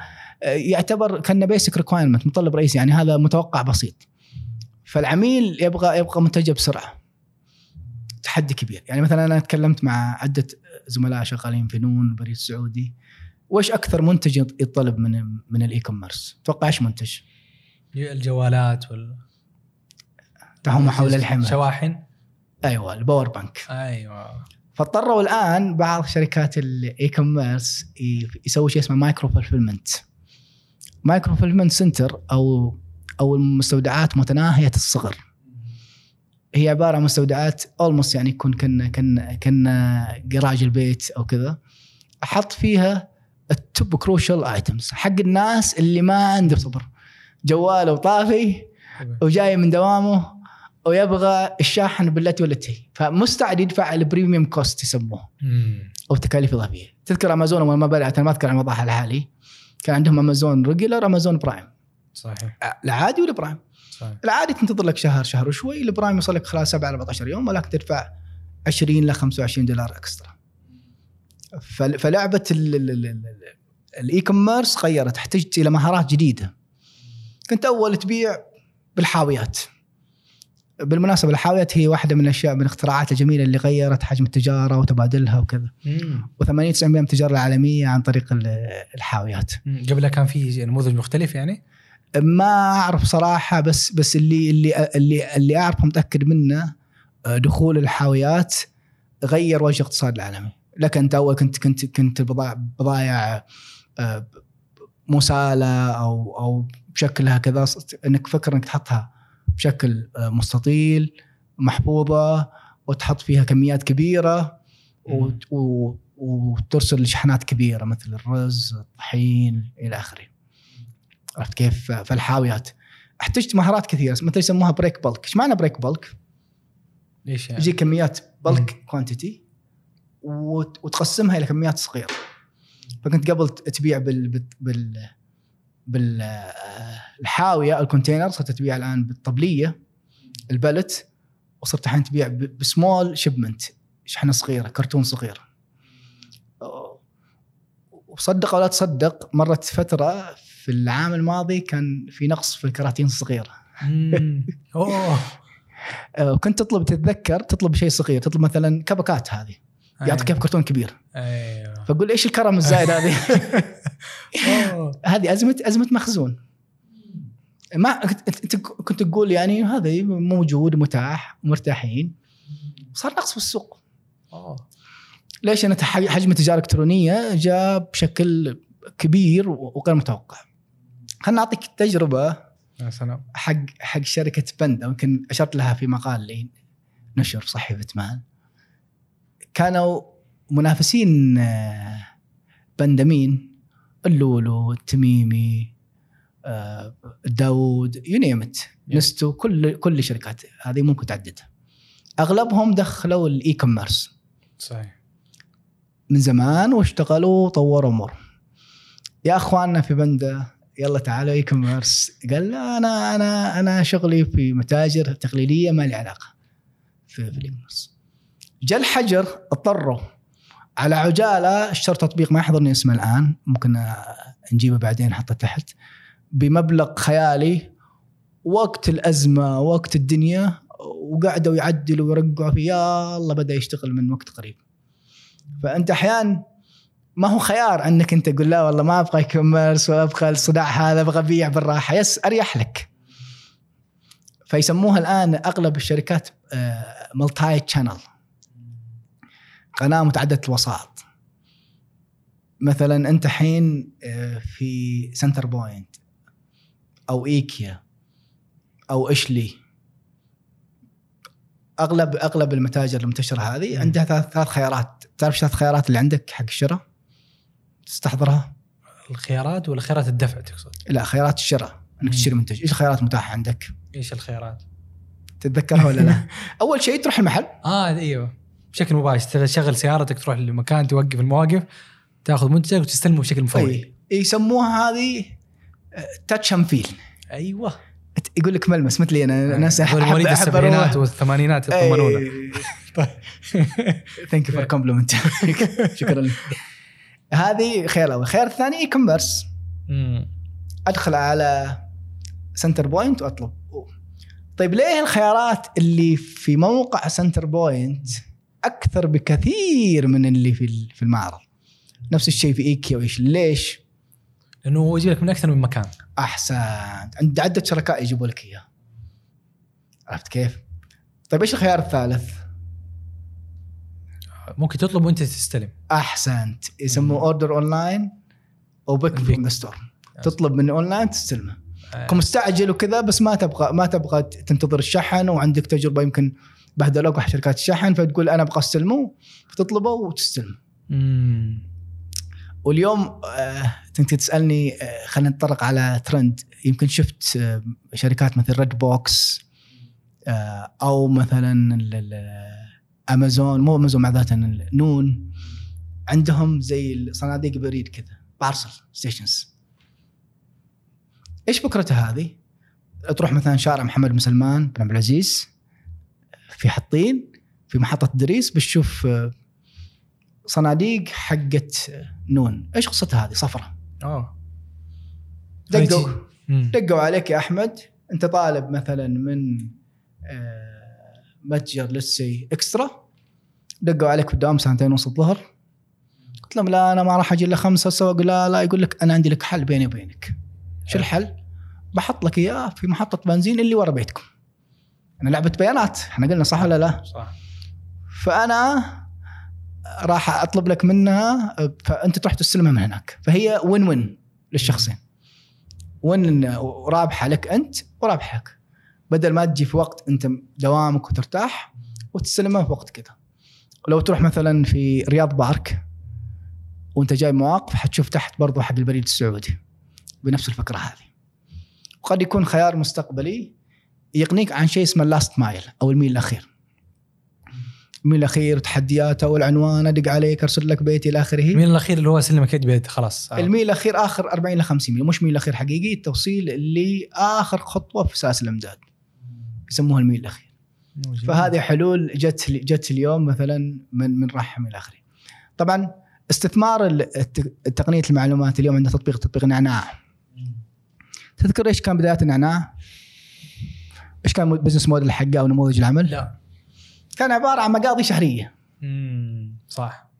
يعتبر كان basic requirement متطلب رئيسي يعني هذا متوقع بسيط. فالعميل يبغى يبغى منتجه بسرعة. تحدي كبير. يعني مثلا أنا تكلمت مع عدة زملاء شغالين في نون البريد السعودي وش أكثر منتج يطلب من من ال e-commerce؟ توقع إيش منتج؟ الجوالات وال هم حول الحمى شواحن؟ أيوه ال power bank. أيوه. فاضطروا الآن بعض شركات ال e-commerce يسوي شيء اسمه micro fulfillment micro fulfillment center أو أو المستودعات متناهية الصغر. هي عبارة عن مستودعات almost يعني يكون كنا كنا كنا جراج البيت أو كذا. أحط فيها ال top crucial items حق الناس اللي ما عنده صبر. جواله وطافي وجاي من دوامه ويبغى الشاحن بالتي والتي. فمستعد يدفع ال premium cost يسموه. أو تكاليف إضافية. تذكر امازون اول ما بدأت أنا ما أذكر عن وضعها الحالي. كان عندهم امازون regular امازون prime صحيح. العادي وال prime صحيح. العادي تنتظر لك شهر شهر وشوي ال prime يوصل لك خلال 7 14 يوم ولكن تدفع 20 ل 25 دولار extra. فل- فلعبة ال- ال- ال- ال- ال e-commerce غيرت احتجت إلى مهارات جديدة. كنت أول تبيع بالحاويات. بالمناسبة الحاويات هي واحدة من الأشياء من الاختراعات الجميلة اللي غيرت حجم التجارة وتبادلها وكذا مم. و80 90% من التجارة العالمية عن طريق ال- الحاويات. قبلها كان في نموذج مختلف يعني؟ ما أعرف صراحة بس بس اللي اللي اللي اللي أعرفه متأكد منه آه، دخول الحاويات غير وجه الاقتصاد العالمي لك أنت أول كنت كنت كنت بضايع بضايع آه، مساله أو أو بشكلها كذا إنك فكر إنك تحطها بشكل آه، مستطيل محفوظه وتحط فيها كميات كبيرة و- وترسل شحنات كبيرة مثل الرز، الطحين إلى آخره. عرفت كيف؟ فالحاويات أحتجت مهارات كثيرة مثل يسموها break bulk، إيش معنى break bulk؟ إيش يعني؟ يجي كميات bulk quantity وتقسمها إلى كميات صغيرة. فكنت قبل تبيع بال بال بال بال آه، الحاوية ال container صرت تبيع الآن بالطبلية ال pallet وصرت الحين تبيع ب small shipment شحنة صغيرة كرتون صغير. وصدق أو لا تصدق مرت فترة في العام الماضي كان في نقص في الكراتين الصغيرة. أوه آه، وكنت تطلب تتذكر تطلب شيء صغير تطلب مثلا cupcakeات هذه يعطيك. كرتون كبير أيوه فأقول إيش الكرم الزايد هذه. هذه ازمه أزمة مخزون ما كنت- أنت كنت تقول يعني هذا موجود متاح ومرتاحين صار نقص في السوق أوه. ليش؟ لأن تح- حجم التجارة الإلكترونية جاء بشكل كبير وغير متوقع. خلنا نعطيك تجربة يا سلام حق حق شركة بندا يمكن أشرت لها في مقال لي نشر في صحيفة مان. كانوا منافسين آه، بندا مين؟ اللولو، التميمي، آه، داود، you name it، نستو كل كل الشركات هذه ممكن تعددها. أغلبهم دخلوا ال e-commerce. صحيح من زمان واشتغلوا وطوروا امورهم. يا أخواننا في بندا يلا تعالوا e-commerce قال لا أنا أنا أنا شغلي في متاجر تقليدية ما لي علاقة في, في ال e-commerce. جاء الحجر اضطروا على عجالة اشتروا تطبيق ما يحضرني اسمه الآن ممكن آه، نجيبه بعدين نحطه تحت بمبلغ خيالي وقت الأزمة وقت الدنيا وقعدوا يعدلوا ويرقعوا فيه يلا بدأ يشتغل من وقت قريب. فأنت أحيانا ما هو خيار أنك أنت تقول لا والله ما أبغى commerce ولا أبغى الصداع هذا أبغى أبيع بالراحة. yes أريح لك. فيسموها الآن أغلب الشركات multi channel قناة متعددة الوسائط. مثلا أنت حين آه، في سنتر بوينت أو إيكيا أو آشلي أغلب أغلب المتاجر المنتشرة هذه. عندها ثلاث ثلاث خيارات. تعرف ثلاث خيارات اللي عندك حق الشراء؟ تستحضرها؟ الخيارات ولا خيارات الدفع تقصد؟ لا خيارات الشراء. إنك تشتري منتج. إيش الخيارات المتاحة عندك؟ إيش الخيارات؟ تتذكرها ولا لا؟ أول شيء تروح المحل. آه أيوه. بشكل مباشر تشغل سيارتك تروح لمكان توقف المواقف تاخذ منتجك وتستلمه بشكل فوري اي يسموها هذه touch and feel أيوه. يقول لك ملمس مثلي أنا ناس هذول أحب- مواليد السبعينات. والثمانينات يطمنونا thank you for compliment شكرا. لك هذه خيار أول. خيار الثاني e-commerce. أدخل على سنتر بوينت وأطلب. طيب ليه الخيارات اللي في موقع سنتر بوينت أكثر بكثير من اللي في في المعرض. نفس الشيء في إيكيا وايش ليش؟ لأنه هو يجي لك من أكثر من مكان. أحسنت. عند عدة شركاء يجيبوا لك اياه عرفت كيف؟ طيب إيش الخيار الثالث؟ ممكن تطلب وأنت تستلم. أحسنت. يسموه. order online أو pick. from store تطلب من اونلاين تستلمه. آه، مستعجل وكذا بس ما تبغى ما تبغى تنتظر الشحن وعندك تجربة يمكن بهدلوك واحد شركات الشحن فتقول أنا أبغى أستلمه فتطلبه وتستلمه. مم. واليوم آه، انت تسألني آه، خلينا نتطرق على ترند. يمكن شفت آه، شركات مثل ريد بوكس آه، أو مثلا امازون مو امازون مع ذات نون. عندهم زي صناديق بريد كذا parcel stations إيش فكرتها هذه؟ تروح مثلا شارع محمد بن سلمان بن عبد العزيز. في حطين في محطة دريس بتشوف آه، صناديق حقت نون. إيش قصتها هذه؟ صفرة. آه. دقوا. دقوا عليك يا أحمد. أنت طالب مثلا من آه، متجر لسي إكسترا. دقوا عليك في الدوام ساعتين ونص الظهر. قلت لهم لا أنا ما راح أجي إلا خمسة سوا لا لا. يقول لك أنا عندي لك حل بيني وبينك. شو الحل؟ بحط لك إياه في محطة بنزين اللي ورا بيتكم. أنا لعبة بيانات إحنا قلنا صح ولا لا؟ صح. فأنا راح أطلب لك منها فأنت تروح تستلمها من هناك. فهي win win للشخصين. وين رابحة لك أنت ورابحه لك بدل ما تجي في وقت أنت دوامك وترتاح وتستلمها في وقت كذا. لو تروح مثلا في رياض بارك وأنت جاي مواقف حتشوف تحت برضو حق البريد السعودي بنفس الفكرة هذه. وقد يكون خيار مستقبلي يغنيك عن شيء اسمه ال last mile أو الميل الأخير. الميل الأخير تحدياته والعنوان ادق عليك أرسل لك بيتي إلى آخره. مين الأخير اللي هو سلمك يد بيد خلاص. آه. الميل الأخير آخر 40 ل 50 ميل مش ميل الأخير حقيقي التوصيل اللي اخر خطوة في سلاسل الإمداد. يسموها الميل الأخير. فهذه حلول جت جت اليوم مثلا من من رحم إلى اخره طبعا استثمار تقنيه المعلومات اليوم عندنا تطبيق تطبيق نعناع. تذكر إيش كان بداية النعناع؟ إيش كان بزنس موديل حقه أو نموذج العمل؟ لا. كان عبارة عن مقاضي شهرية. مم. صح.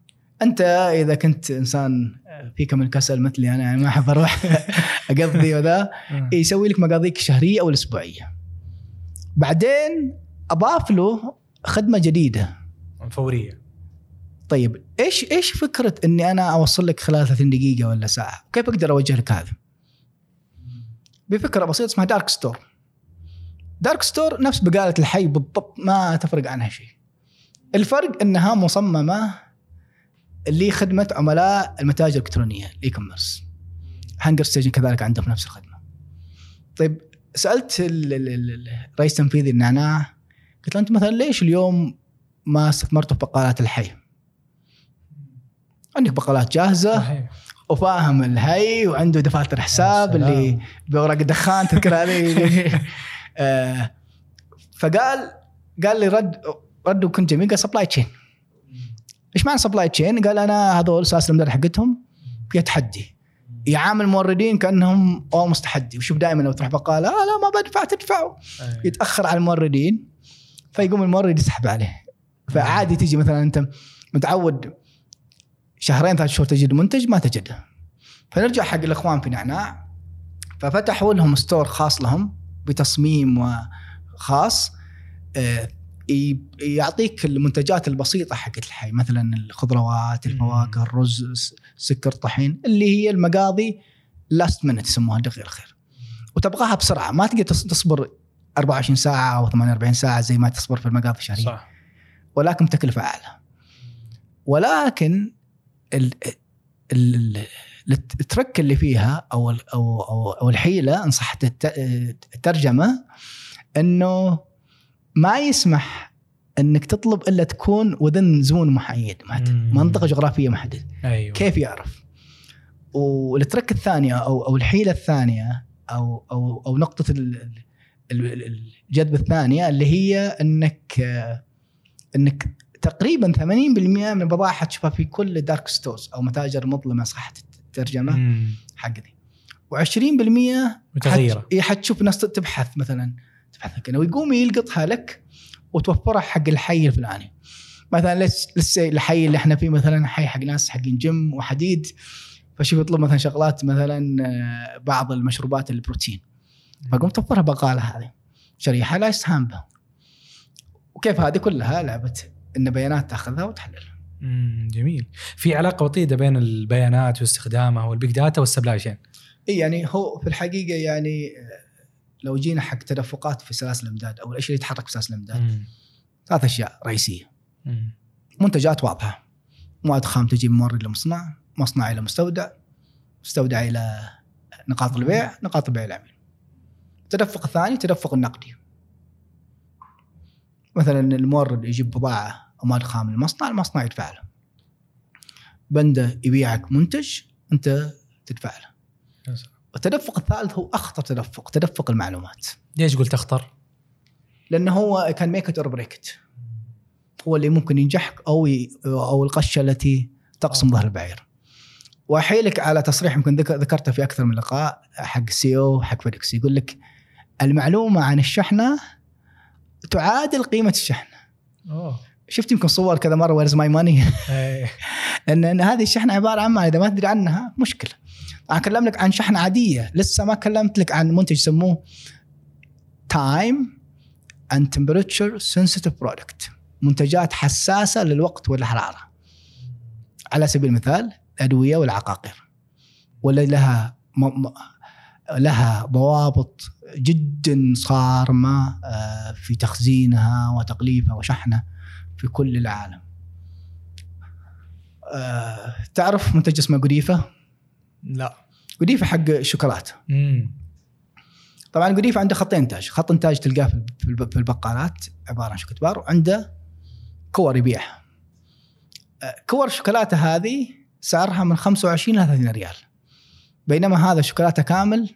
أنت إذا كنت إنسان فيك من الكسل مثلي أنا يعني ما أحب أروح أقضي وذا آه. يسوي لك مقاضيك الشهرية أو الأسبوعية. بعدين أضاف له خدمة جديدة. فورية. طيب إيش إيش فكرة إني أنا أوصل لك خلال 30 دقيقة ولا ساعة؟ كيف أقدر أوجه لك هذا؟ بفكرة بسيطة اسمها dark store dark store نفس بقالة الحي بالضبط ما تفرق عنها شيء. الفرق إنها مصممة لخدمه عملاء المتاجر الإلكترونية ال e-commerce هانجر ستيشن كذلك عندهم نفس الخدمة. طيب سألت ال- ال- ال- الرئيس التنفيذي النعناع قلت له أنت مثلا ليش اليوم ما استثمرتوا في بقالات الحي؟ عندك بقالات جاهزة صحيح. وفاهم الهي وعنده دفاتر حساب. اللي بورق الدخان تذكر هذه. فقال قال لي رد رد وكنت جميل قال سبلاي تشين إيش معنى سبلاي تشين؟ قال أنا هذول سلاسل الامداد حقتهم فيها تحدي. يعامل الموردين كأنهم اوه تحدي وشوف دائما لو تروح بقالة آه لا ما بدفع تدفعوا. يتأخر على الموردين فيقوم المورد يسحب عليه. فعادي تيجي مثلا أنت متعود شهرين ثلاث شهور تجد منتج ما تجده. فنرجع حق الإخوان في نعناع. ففتحوا لهم store خاص لهم. بتصميم خاص آه، يعطيك المنتجات البسيطة حقت الحي مثلا الخضروات الفواكه الرز سكر طحين اللي هي المقاضي last minute يسموها دقيقه الخير. وتبغاها بسرعة ما تقدر تص- تصبر 24 ساعة أو 48 ساعة زي ما تصبر في المقاضي الشهريه صح. ولكن تكلفة أعلى. ولكن ال ال- الترك اللي فيها أو ال- أو أو, الحيلة إن صحت الت- الترجمة إنه ما يسمح إنك تطلب إلا تكون وذن زون محدد محدد مم. منطقة جغرافية محددة أيوه كيف يعرف؟ والترك الثانية أو أو الحيلة الثانية أو أو أو نقطة ال- ال- ال- الجذب الثانية اللي هي إنك آه، إنك تقريبا 80% من البضائع حتشوفها في كل dark stores أو متاجر مظلمة صح الترجمة مم. حق دي و20% متغيره اي حتشوف ناس تبحث مثلا تبحث كذا ويقوم يلقطها لك وتوفرها حق الحي الفلاني. مثلا لسه الحي اللي إحنا فيه مثلا حي حق ناس حقين جيم وحديد. فشوف يطلب مثلا شغلات مثلا آه، بعض المشروبات البروتين. فقوم توفرها بقالة هذه. شريحة لا يستهان بها. وكيف هذه كلها لعبة إن بيانات تأخذها وتحللها. مم، جميل. في علاقة وطيدة بين البيانات واستخدامها وال big data وال supply chain إي يعني هو في الحقيقة يعني آه، لو جينا حق تدفقات في سلاسل الإمداد أو الاشياء اللي تتحرك في سلاسل الإمداد. ثلاث أشياء رئيسية. منتجات واضحة. مواد خام تجي من مورد لمصنع مصنع إلى مستودع مستودع إلى نقاط البيع نقاط البيع العميل. التدفق الثاني تدفق النقدي. مثلا المورد يجيب بضاعة أو مواد خام المصنع المصنع يدفع له بندة يبيعك منتج أنت تدفع له. التدفق الثالث هو أخطر تدفق تدفق المعلومات. ليش قلت أخطر؟ لأنه هو can make it or break هو اللي ممكن ينجحك أو ي... أو القشة التي تقسم ظهر البعير. وأحيلك على تصريح يمكن ذك- ذكرته في أكثر من لقاء حق سي أو حق فيديكس يقول لك المعلومة عن الشحنة تعادل قيمة الشحنة. أوه. شفت يمكن صور كذا مرة where's my money. ان إن هذه الشحنة عبارة عن ما إذا ما تدري عنها مشكلة. أنا أكلم لك عن شحنة عادية. لسه ما كلمت لك عن منتج يسموه time and temperature sensitive product منتجات حساسة للوقت والحرارة. على سبيل المثال الادويه والعقاقير. ولا لها م... م... لها ضوابط جدا صارمه آه، في تخزينها وتغليفها وشحنها. في كل العالم. آه، تعرف منتج اسمه قديفه لا. قديفه حق شوكولاتة. مم. طبعا قديفه عنده خط انتاج خط انتاج تلقاه في الب- في الب- في البقالات عبارة عن شوكولاتة بار وعنده كور يبيعها. آه، كور الشوكولاته هذه سعرها من 25 إلى 30 ريال. بينما هذا شوكولاتة كامل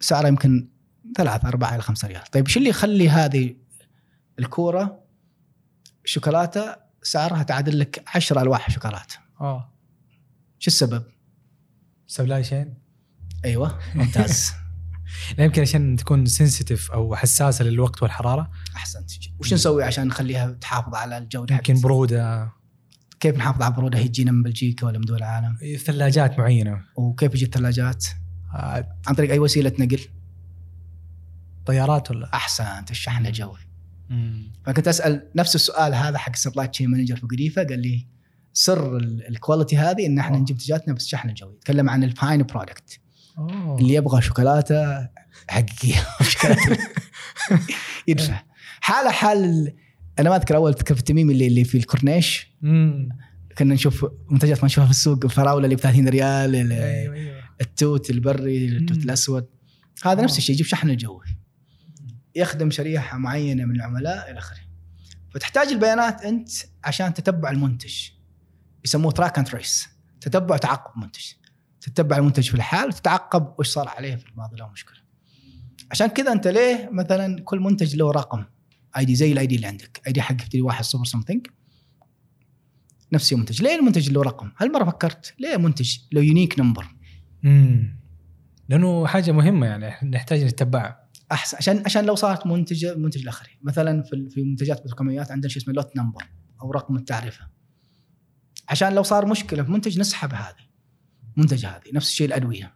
سعره يمكن 3 4 إلى 5 ريال. طيب شو اللي يخلي هذه الكورة شوكولاتة سعرها تعادل لك 10 ألواح شوكولاتة. آه. شو السبب؟ supply chain. أيوه ممتاز. لا يمكن عشان تكون sensitive أو حساسة للوقت والحرارة. أحسنت. وش نسوي عشان نخليها تحافظ على الجودة يمكن برودة. كيف نحافظ على البروده هي تجينا من بلجيكا ولا من دول العالم؟ ثلاجات معينة. وكيف يجي الثلاجات آه، عن طريق أي وسيلة نقل طيارات ولا؟ أحسنت. الشحن الجوي. مم. فكنت أسأل نفس السؤال هذا حق supply chain manager في قديفا قال لي سر ال- ال quality هذه إن إحنا آه. نجيب منتجاتنا بس الشحن الجوي يتكلم عن ال fine product أوه. اللي يبغى شوكولاتة حقيقية شوكولاتة يدفع حالة حال ال- أنا ما أذكر أول اذكر في التميمي اللي اللي في الكورنيش. كنا نشوف منتجات ما نشوفها في السوق الفراوله اللي ب 30 ريال ال- أيوه أيوه التوت البري التوت. الأسود هذا آه. نفس الشيء يجيب شحن الجوي يخدم شريحة معينة من العملاء إلى آخره. فتحتاج البيانات أنت عشان تتبع المنتج. يسموه track and trace تتبع تعقب منتج تتبع المنتج في الحال وتتعقب وش صار عليه في الماضي لو مشكلة. عشان كذا أنت ليه مثلا كل منتج له رقم ID زي ال ID اللي عندك. ID حق يبتدي واحد صفر something نفس المنتج ليه المنتج له رقم؟ هل مرة فكرت؟ ليه منتج له unique number مم. لأنه حاجة مهمة يعني نحتاج نتبعها احسن عشان عشان لو صارت منتج منتج الاخري مثلا في في منتجات بتروكيماويات عندنا شيء اسمه lot number أو رقم التعرفه عشان لو صار مشكلة في منتج نسحب هذه. منتج هذه نفس الشيء الأدوية.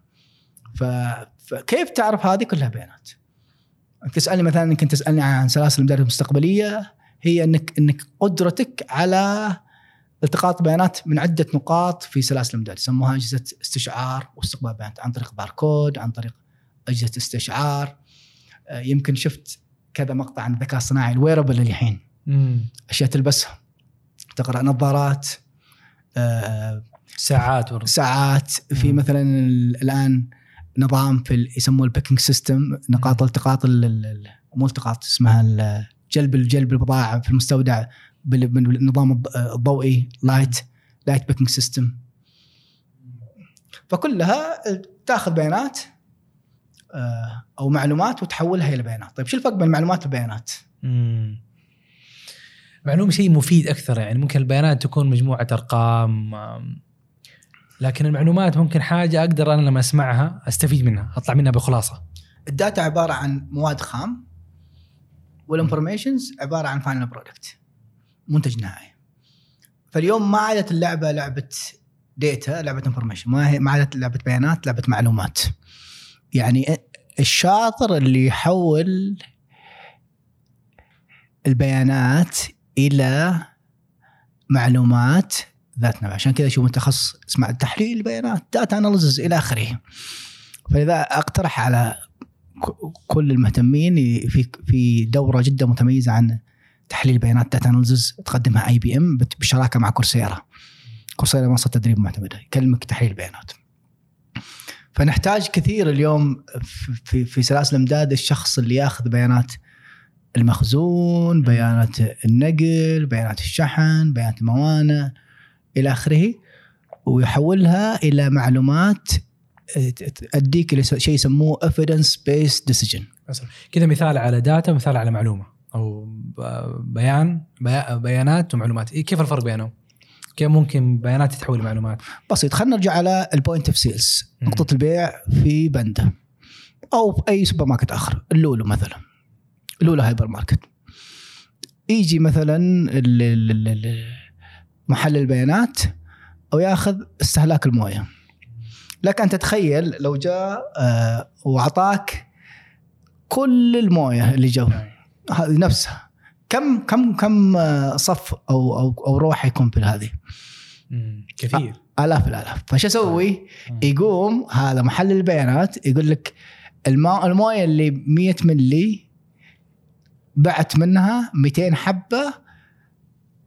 فكيف تعرف هذه؟ كلها بيانات. تسألني مثلا انك تسألني عن سلاسل الامداد المستقبلية. هي انك إنك قدرتك على التقاط بيانات من عدة نقاط في سلاسل الامداد يسموها أجهزة استشعار واستقبال بيانات. عن طريق باركود عن طريق أجهزة استشعار. يمكن شفت كذا مقطع عن الذكاء الصناعي ال wearable الحين. أشياء تلبسها تقرأ نظارات آه، ساعات ورا ساعات في مم. مثلا ال- الآن نظام في يسموه ال picking system نقاط. التقاط ال- ال- ال- مو التقاط اسمها جلب جلب البضاعة في المستودع بال- بالنظام الض- الضوئي light light picking system فكلها تاخذ بيانات آه، أو معلومات وتحولها إلى بيانات. طيب شو الفرق بين المعلومات والبيانات. معلومة شيء مفيد أكثر يعني ممكن البيانات تكون مجموعة أرقام لكن المعلومات ممكن حاجة أقدر أنا لما أسمعها أستفيد منها أطلع منها بخلاصة. ال data عبارة عن مواد خام وال informations عبارة عن final product منتج نهائي. فاليوم ما عادت اللعبة لعبة data لعبة information ما هي ما عادت لعبة بيانات لعبة معلومات. يعني الشاطر اللي يحول البيانات إلى معلومات ذات نفع عشان كذا شوف متخصص اسمع تحليل البيانات data analysis إلى آخره. فلذا أقترح على كل المهتمين في في دورة جدا متميزة عن تحليل بيانات data analysis تقدمها IBM بشراكة مع Coursera. Coursera منصة تدريب معتمدة. يكلمك تحليل البيانات فنحتاج كثير اليوم في- في سلاسل الإمداد الشخص اللي ياخذ بيانات المخزون بيانات النقل بيانات الشحن بيانات الموانئ إلى آخره ويحولها إلى معلومات تؤديك إلى شيء يسموه evidence based decision كذا مثال على data ومثال على معلومة أو بيان بي- بيانات ومعلومات. إيه كيف الفرق بينهم؟ كيف ممكن بيانات تتحول لمعلومات؟ بسيط خلينا نرجع على ال point of sales مم. نقطة البيع في بندا. أو في أي سوبر ماركت آخر. اللولو مثلا. اللولو هايبر ماركت يجي مثلا محلل البيانات أو ياخذ استهلاك الموية. لك أن تتخيل لو جاء آه، واعطاك كل الموية اللي جو. هذه نفسها. كم كم كم صف أو أو أو روح يكون في هذه. كثير آلاف الآلاف فش أسوي؟ يقوم هذا محلل البيانات يقول لك الماء الموية اللي 100 ملي بعت منها 200 حبة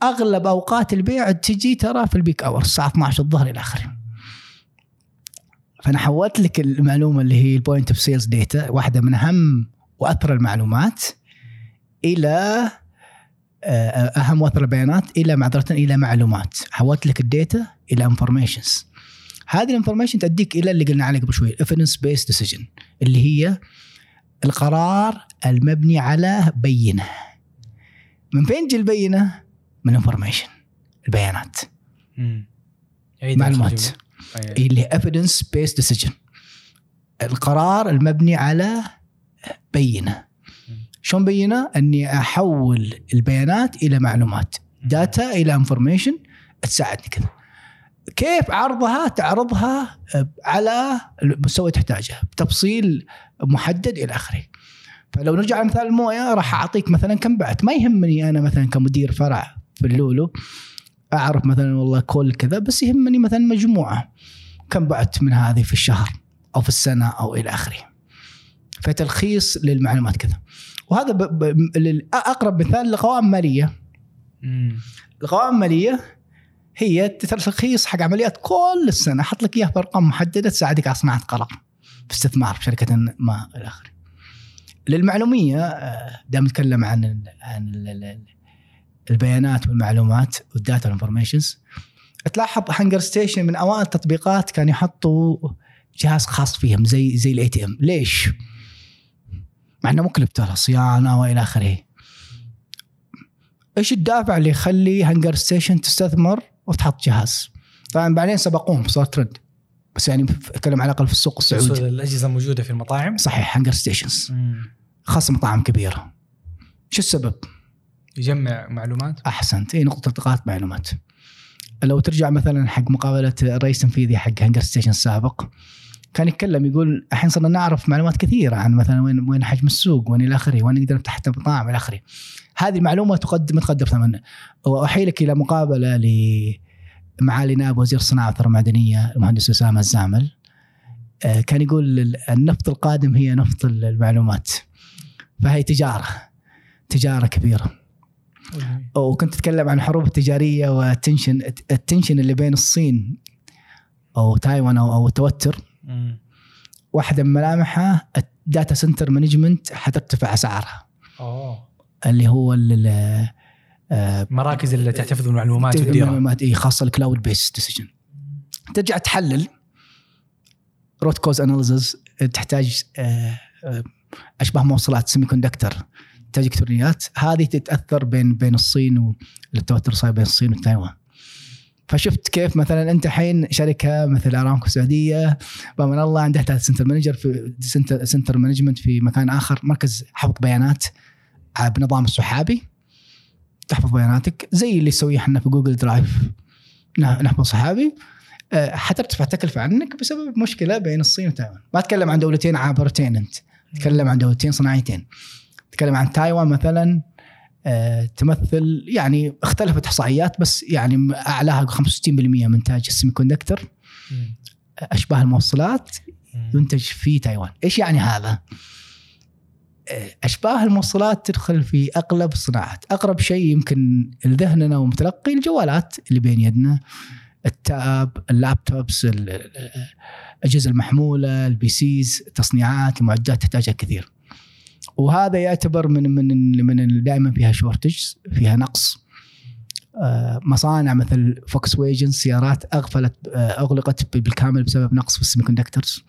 أغلب أوقات البيع تجي ترى في ال peak hour الساعة 12 الظهر إلى آخره. فأنا حولت لك المعلومة اللي هي ال point of sales data واحدة من أهم وأثر المعلومات إلى أهم وأثر البيانات إلى معذرة إلى معلومات. حولت لك ال data إلى informations هذه ال information تديك إلى اللي قلنا عليه قبل شوي evidence based decision اللي هي القرار المبني على بينة. من فين تجي البينة؟ من ال information البيانات. مم. معلومات. اللي هي based decision القرار المبني على بينة. شلون بينه؟ أني أحول البيانات إلى معلومات. data إلى information تساعدني كذا. كيف عرضها تعرضها على المستوى تحتاجه. بتفصيل محدد إلى آخره. فلو نرجع على مثال المويه راح أعطيك مثلا كم بعت. ما يهمني أنا مثلا كمدير فرع في اللولو أعرف مثلا والله كل كذا بس يهمني مثلا مجموعة. كم بعت من هذه في الشهر أو في السنة أو إلى آخره. فتلخيص للمعلومات كذا. وهذا ب... ب... أقرب مثال لقوائم مالية. القوائم الماليه هي تلخيص حق عمليات كل السنة أحط لك اياها بأرقام محددة تساعدك على صناعة قرار في استثمار في شركة ما إلى آخره. للمعلومية آه، دام نتكلم عن عن ال ال البيانات والمعلومات وال data وال informations تلاحظ هانجر ستيشن من أوائل التطبيقات كان يحطوا جهاز خاص فيهم زي زي ال ATM ليش؟ مع إنه مكلف ترى صيانه والى آخره. إيش الدافع اللي يخلي هانجر ستيشن تستثمر وتحط جهاز؟ طبعا بعدين سبقوهم صار ترند بس يعني أتكلم على الأقل في السوق السعودي. الأجهزة الموجوده في المطاعم؟ صحيح هانجر ستيشنز. خاصة مطاعم كبيرة. شو السبب؟ يجمع معلومات؟ أحسنت. إي نقطة التقاط معلومات. لو ترجع مثلا حق مقابلة الرئيس التنفيذي حق هانجر ستيشن السابق كان يتكلم يقول الحين صرنا نعرف معلومات كثيرة عن مثلا وين وين حجم السوق وين إلى آخره وين نقدر نفتح مطاعم إلى آخره. هذه المعلومة تقدم تقدر ثمن. واحيلك إلى مقابلة لمعالي نائب وزير الصناعه والثروه المعدنيه المهندس أسامة الزامل. آه، كان يقول ال- النفط القادم هي نفط المعلومات. فهي تجارة تجارة كبيرة. وكنت اتكلم عن الحروب التجارية وال tension ال tension اللي بين الصين أو تايوان أو التوتر. واحدة من ملامحها ال data center management حترتفع أسعارها. أوه. اللي هو ال- آه، المراكز اللي تحتفظ بالمعلومات معلومات إي خاصة ال cloud based decision ترجع تحلل. root cause analysis تحتاج آه، آه، اشبه موصلات semiconductor تحتاج الكترونيات هذه تتأثر بين بين الصين والتوتر صاير بين الصين وتايوان. فشفت كيف مثلا أنت الحين شركة مثل أرامكو السعودية من الله عندها center manager في center, center management في مكان آخر مركز حفظ بيانات بنظام السحابي تحفظ بياناتك زي اللي نسويه إحنا في Google Drive نحفظ سحابي آه، حترتفع التكلفه عنك بسبب مشكلة بين الصين وتايوان. ما أتكلم عن دولتين عابرتين أنت. تكلم عن دولتين صناعيتين. تكلم عن تايوان مثلا. تمثل يعني اختلفت احصائيات بس يعني أعلاها 65% من انتاج السيمي كوندكتور أشباه الموصلات ينتج في تايوان، إيش يعني هذا؟ آه، أشباه الموصلات تدخل في أغلب الصناعات، أقرب شيء يمكن لذهننا ومتلقي الجوالات اللي بين يدنا. ال tab، ال laptops، الأجهزة المحمولة، ال PCs، التصنيعات، المعدات تحتاجها كثير. وهذا يعتبر من من من دائما فيها shortage فيها نقص. آه، مصانع مثل فولكس فاجن سيارات أغفلت آه، أغلقت بالكامل بسبب نقص في ال semiconductors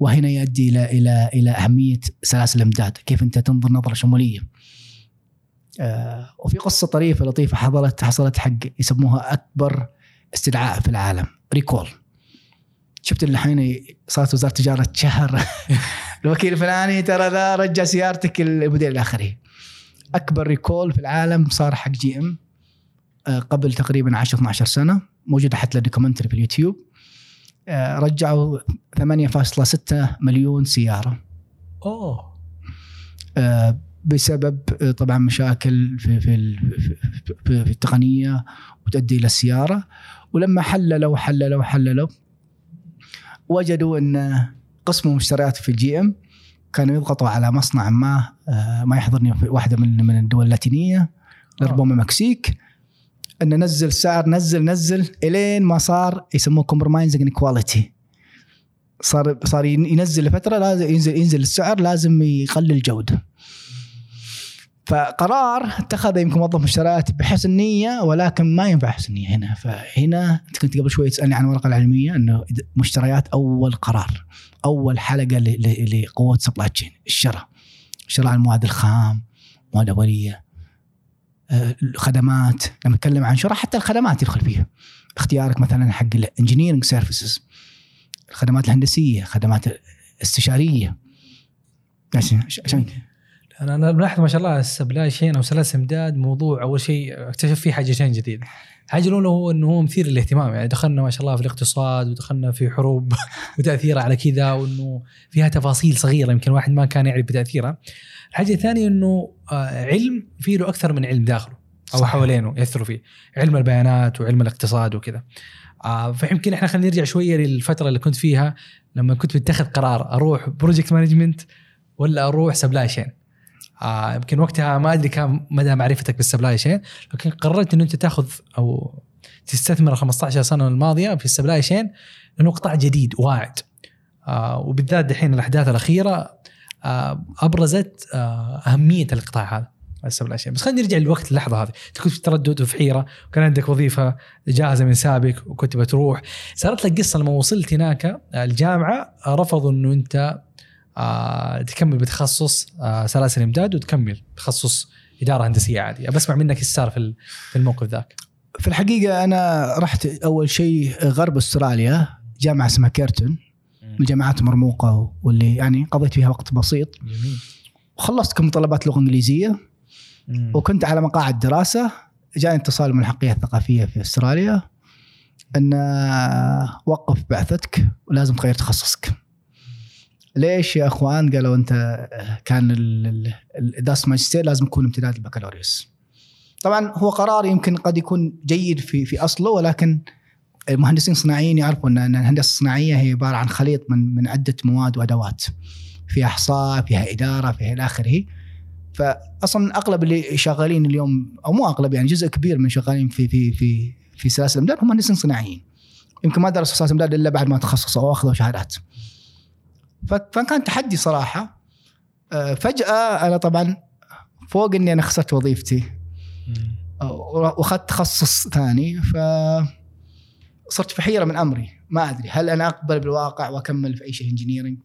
وهنا يؤدي إلى إلى إلى أهمية سلاسل الإمداد كيف أنت تنظر نظرة شمولية. آه، وفي قصة طريفة لطيفة حصلت حصلت حق يسموها أكبر استدعاء في العالم recall. شفت الحين صارت وزارة التجارة تشهر الوكيل الفلاني ترى ذا رجع سيارتك الموديل الفلاني أكبر recall في العالم صار حق GM آه، قبل تقريبا 10 12 سنة موجودة حتى documentary في اليوتيوب. آه، رجعوا 8.6 مليون سيارة. أوه. آه، بسبب طبعا مشاكل في في في, في التقنية وتؤدي إلى السيارة. ولما حللوا حللوا حللوا وجدوا إن قسم المشتريات في ال GM. كانوا يضغطوا على مصنع ما آه، ما يحضرني في واحدة من من الدول اللاتينية ربما المكسيك إنه نزل سعر نزل نزل إلين ما صار يسموه compromising quality صار صار ينزل لفترة لازم ينزل ينزل السعر لازم يقلل الجودة. فقرار اتخذ يمكن موظف مشتريات بحسن نية ولكن ما ينفع حسن نية هنا. فهنا انت كنت قبل شوي تسألني عن الورقه العلمية إنه مشتريات أول قرار أول حلقة لقوة سبلاي تشين الشراء. شراء المواد الخام مواد أولية الخدمات آه، لما نتكلم عن شراء حتى الخدمات يدخل فيها. اختيارك مثلا حق ال engineering services الخدمات الهندسية خدمات استشارية. عشان أنا أنا ملاحظ ما شاء الله ال supply chain أو سلاسل امداد موضوع أول شيء اكتشف فيه حاجتين جديده. الحاجة الأولى هو إنه هو مثير للاهتمام يعني دخلنا ما شاء الله في الاقتصاد ودخلنا في حروب وتاثيرها على كذا وإنه فيها تفاصيل صغيرة يمكن واحد ما كان يعرف بتاثيرها. الحاجة الثانية إنه آه، علم فيه له أكثر من علم داخله أو صحيح. حوالينه يأثروا فيه، علم البيانات وعلم الاقتصاد وكذا. آه فيمكن إحنا خلينا نرجع شوية للفترة اللي كنت فيها لما كنت بتخذ قرار أروح project management ولا أروح supply chain. آه يمكن وقتها ما أدري كان مدى معرفتك بال supply chain لكن قررت إنه أنت تاخذ أو تستثمر 15 سنة الماضية في ال supply chain لأنه قطاع جديد واعد. آه وبالذات دحين الأحداث الأخيرة آه أبرزت آه أهمية القطاع هذا ال supply chain. بس خلينا نرجع للوقت اللحظه هذه. أنت كنت في تردد وفي حيرة وكان عندك وظيفة جاهزة من سابق وكنت بتروح. صارت لك قصة لما وصلت هناك الجامعة رفضوا إنه أنت آه تكمل بتخصص آه سلاسل إمداد وتكمل تخصص إدارة هندسية عادية. بسمع منك إيش صار في الموقف ذاك. في الحقيقة أنا رحت أول شيء غرب أستراليا جامعة اسمها كيرتون من الجامعات المرموقه واللي يعني قضيت فيها وقت بسيط. جميل. وخلصت كمتطلبات لغة إنجليزية. مم. وكنت على مقاعد دراسة. جاني اتصال من الحقية الثقافية في أستراليا. أن وقف بعثتك ولازم تغير تخصصك. ليش يا أخوان قالوا أنت كان دراسه الماجستير لازم يكون امتداد البكالوريوس. طبعا هو قرار يمكن قد يكون جيد في في أصله ولكن المهندسين الصناعيين يعرفوا ان الهندسة الصناعية هي عبارة عن خليط من من عدة مواد وأدوات. فيها احصاء فيها إدارة فيها إلى آخره. فأصلا أغلب اللي شغالين اليوم أو مو أغلب يعني جزء كبير من شغالين في في في في سلاسل الإمداد هم مهندسين صناعيين. يمكن ما درسوا سلاسل الإمداد إلا بعد ما تخصصوا أو أخذوا شهادات. فكان تحدي صراحة. آه، فجأة أنا طبعا فوق إني أنا خسرت وظيفتي. وأخذت تخصص ثاني. ف صرت في حيرة من أمري. ما أدري هل أنا أقبل بالواقع وأكمل في أي شيء engineering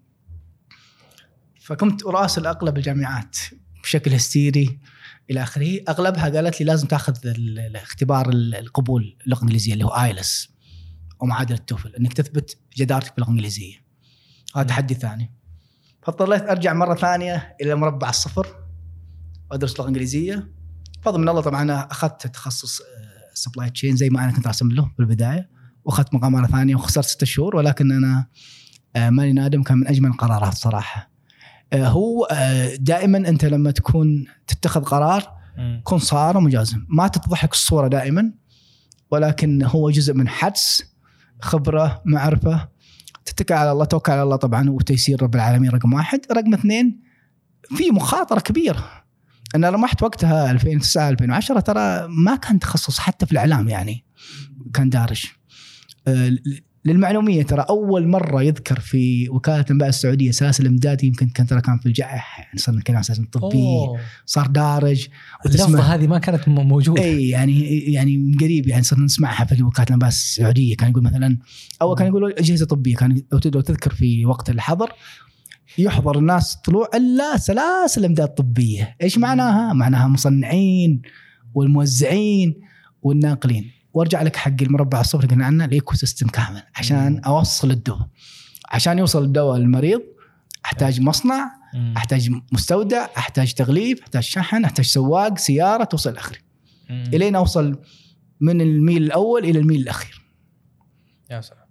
فكنت أراسل أغلب الجامعات بشكل هستيري إلى آخره. أغلبها قالت لي لازم تأخذ ال- الاختبار ال- القبول اللغة الانجليزيه اللي هو IELTS أو معادلة ال TOEFL إنك تثبت جدارتك باللغة الإنجليزية. هذا تحدي ثاني. فاضطريت أرجع مرة ثانية إلى مربع الصفر وأدرس لغة إنجليزية. بفضل من الله طبعا أنا أخذت تخصص supply chain زي ما أنا كنت راسم له بالبداية. وأخذت مقام مرة ثانية وخسرت ستة شهور ولكن أنا آه، ماني نادم كان من أجمل القرارات صراحة. آه، هو آه، دائما أنت لما تكون تتخذ قرار كن صارم وجازم. ما تتضح لك الصورة دائما ولكن هو جزء من حدس خبرة معرفة تتكل على الله توكل على الله طبعا وتيسير رب العالمين رقم واحد. رقم اثنين في مخاطرة كبيرة. أنا رمحت وقتها 2009 2010 ترى ما كان تخصص حتى في الإعلام يعني كان دارج. آه، للمعلومية ترى أول مرة يذكر في وكالة الأنباء السعودية سلاسل الإمداد يمكن كان ترى كان في الجائحة يعني صرنا عن سلاسل طبيه أوه. صار دارج اللفظه هذه ما كانت موجودة إي يعني يعني من قريب يعني صرنا نسمعها في وكالة الأنباء السعودية كان يقول مثلا اول كان يقولوا أجهزة طبية كان لو تذكر في وقت الحظر يحضر الناس طلوع إلا سلاسل امداد طبيه، إيش معناها؟ معناها مصنعين والموزعين والناقلين، وارجع لك حق المربع الصفر اللي قلنا عنه ال ecosystem كامل عشان أوصل الدواء. عشان يوصل الدواء للمريض أحتاج مصنع،. أحتاج مستودع، أحتاج تغليف، أحتاج شحن، أحتاج سواق، سيارة توصل. مم. إلين أوصل من الميل الأول إلى الميل الأخير. يا سلام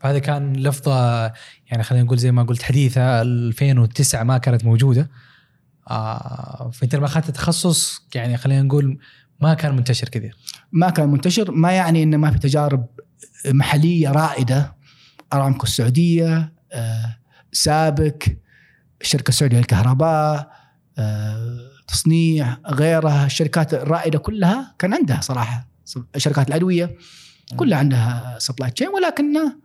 فهذا كان لفظة يعني خلينا نقول زي ما قلت حديثة 2009 ما كانت موجودة آه فأنت لما أخذت تخصص يعني خلينا نقول ما كان منتشر كثير. ما كان منتشر ما يعني إنه ما في تجارب محلية رائدة أرامكو السعودية آه، سابك الشركة السعودية للكهرباء آه، تصنيع غيرها الشركات الرائدة كلها كان عندها صراحة شركات الأدوية كلها عندها supply chain ولكنه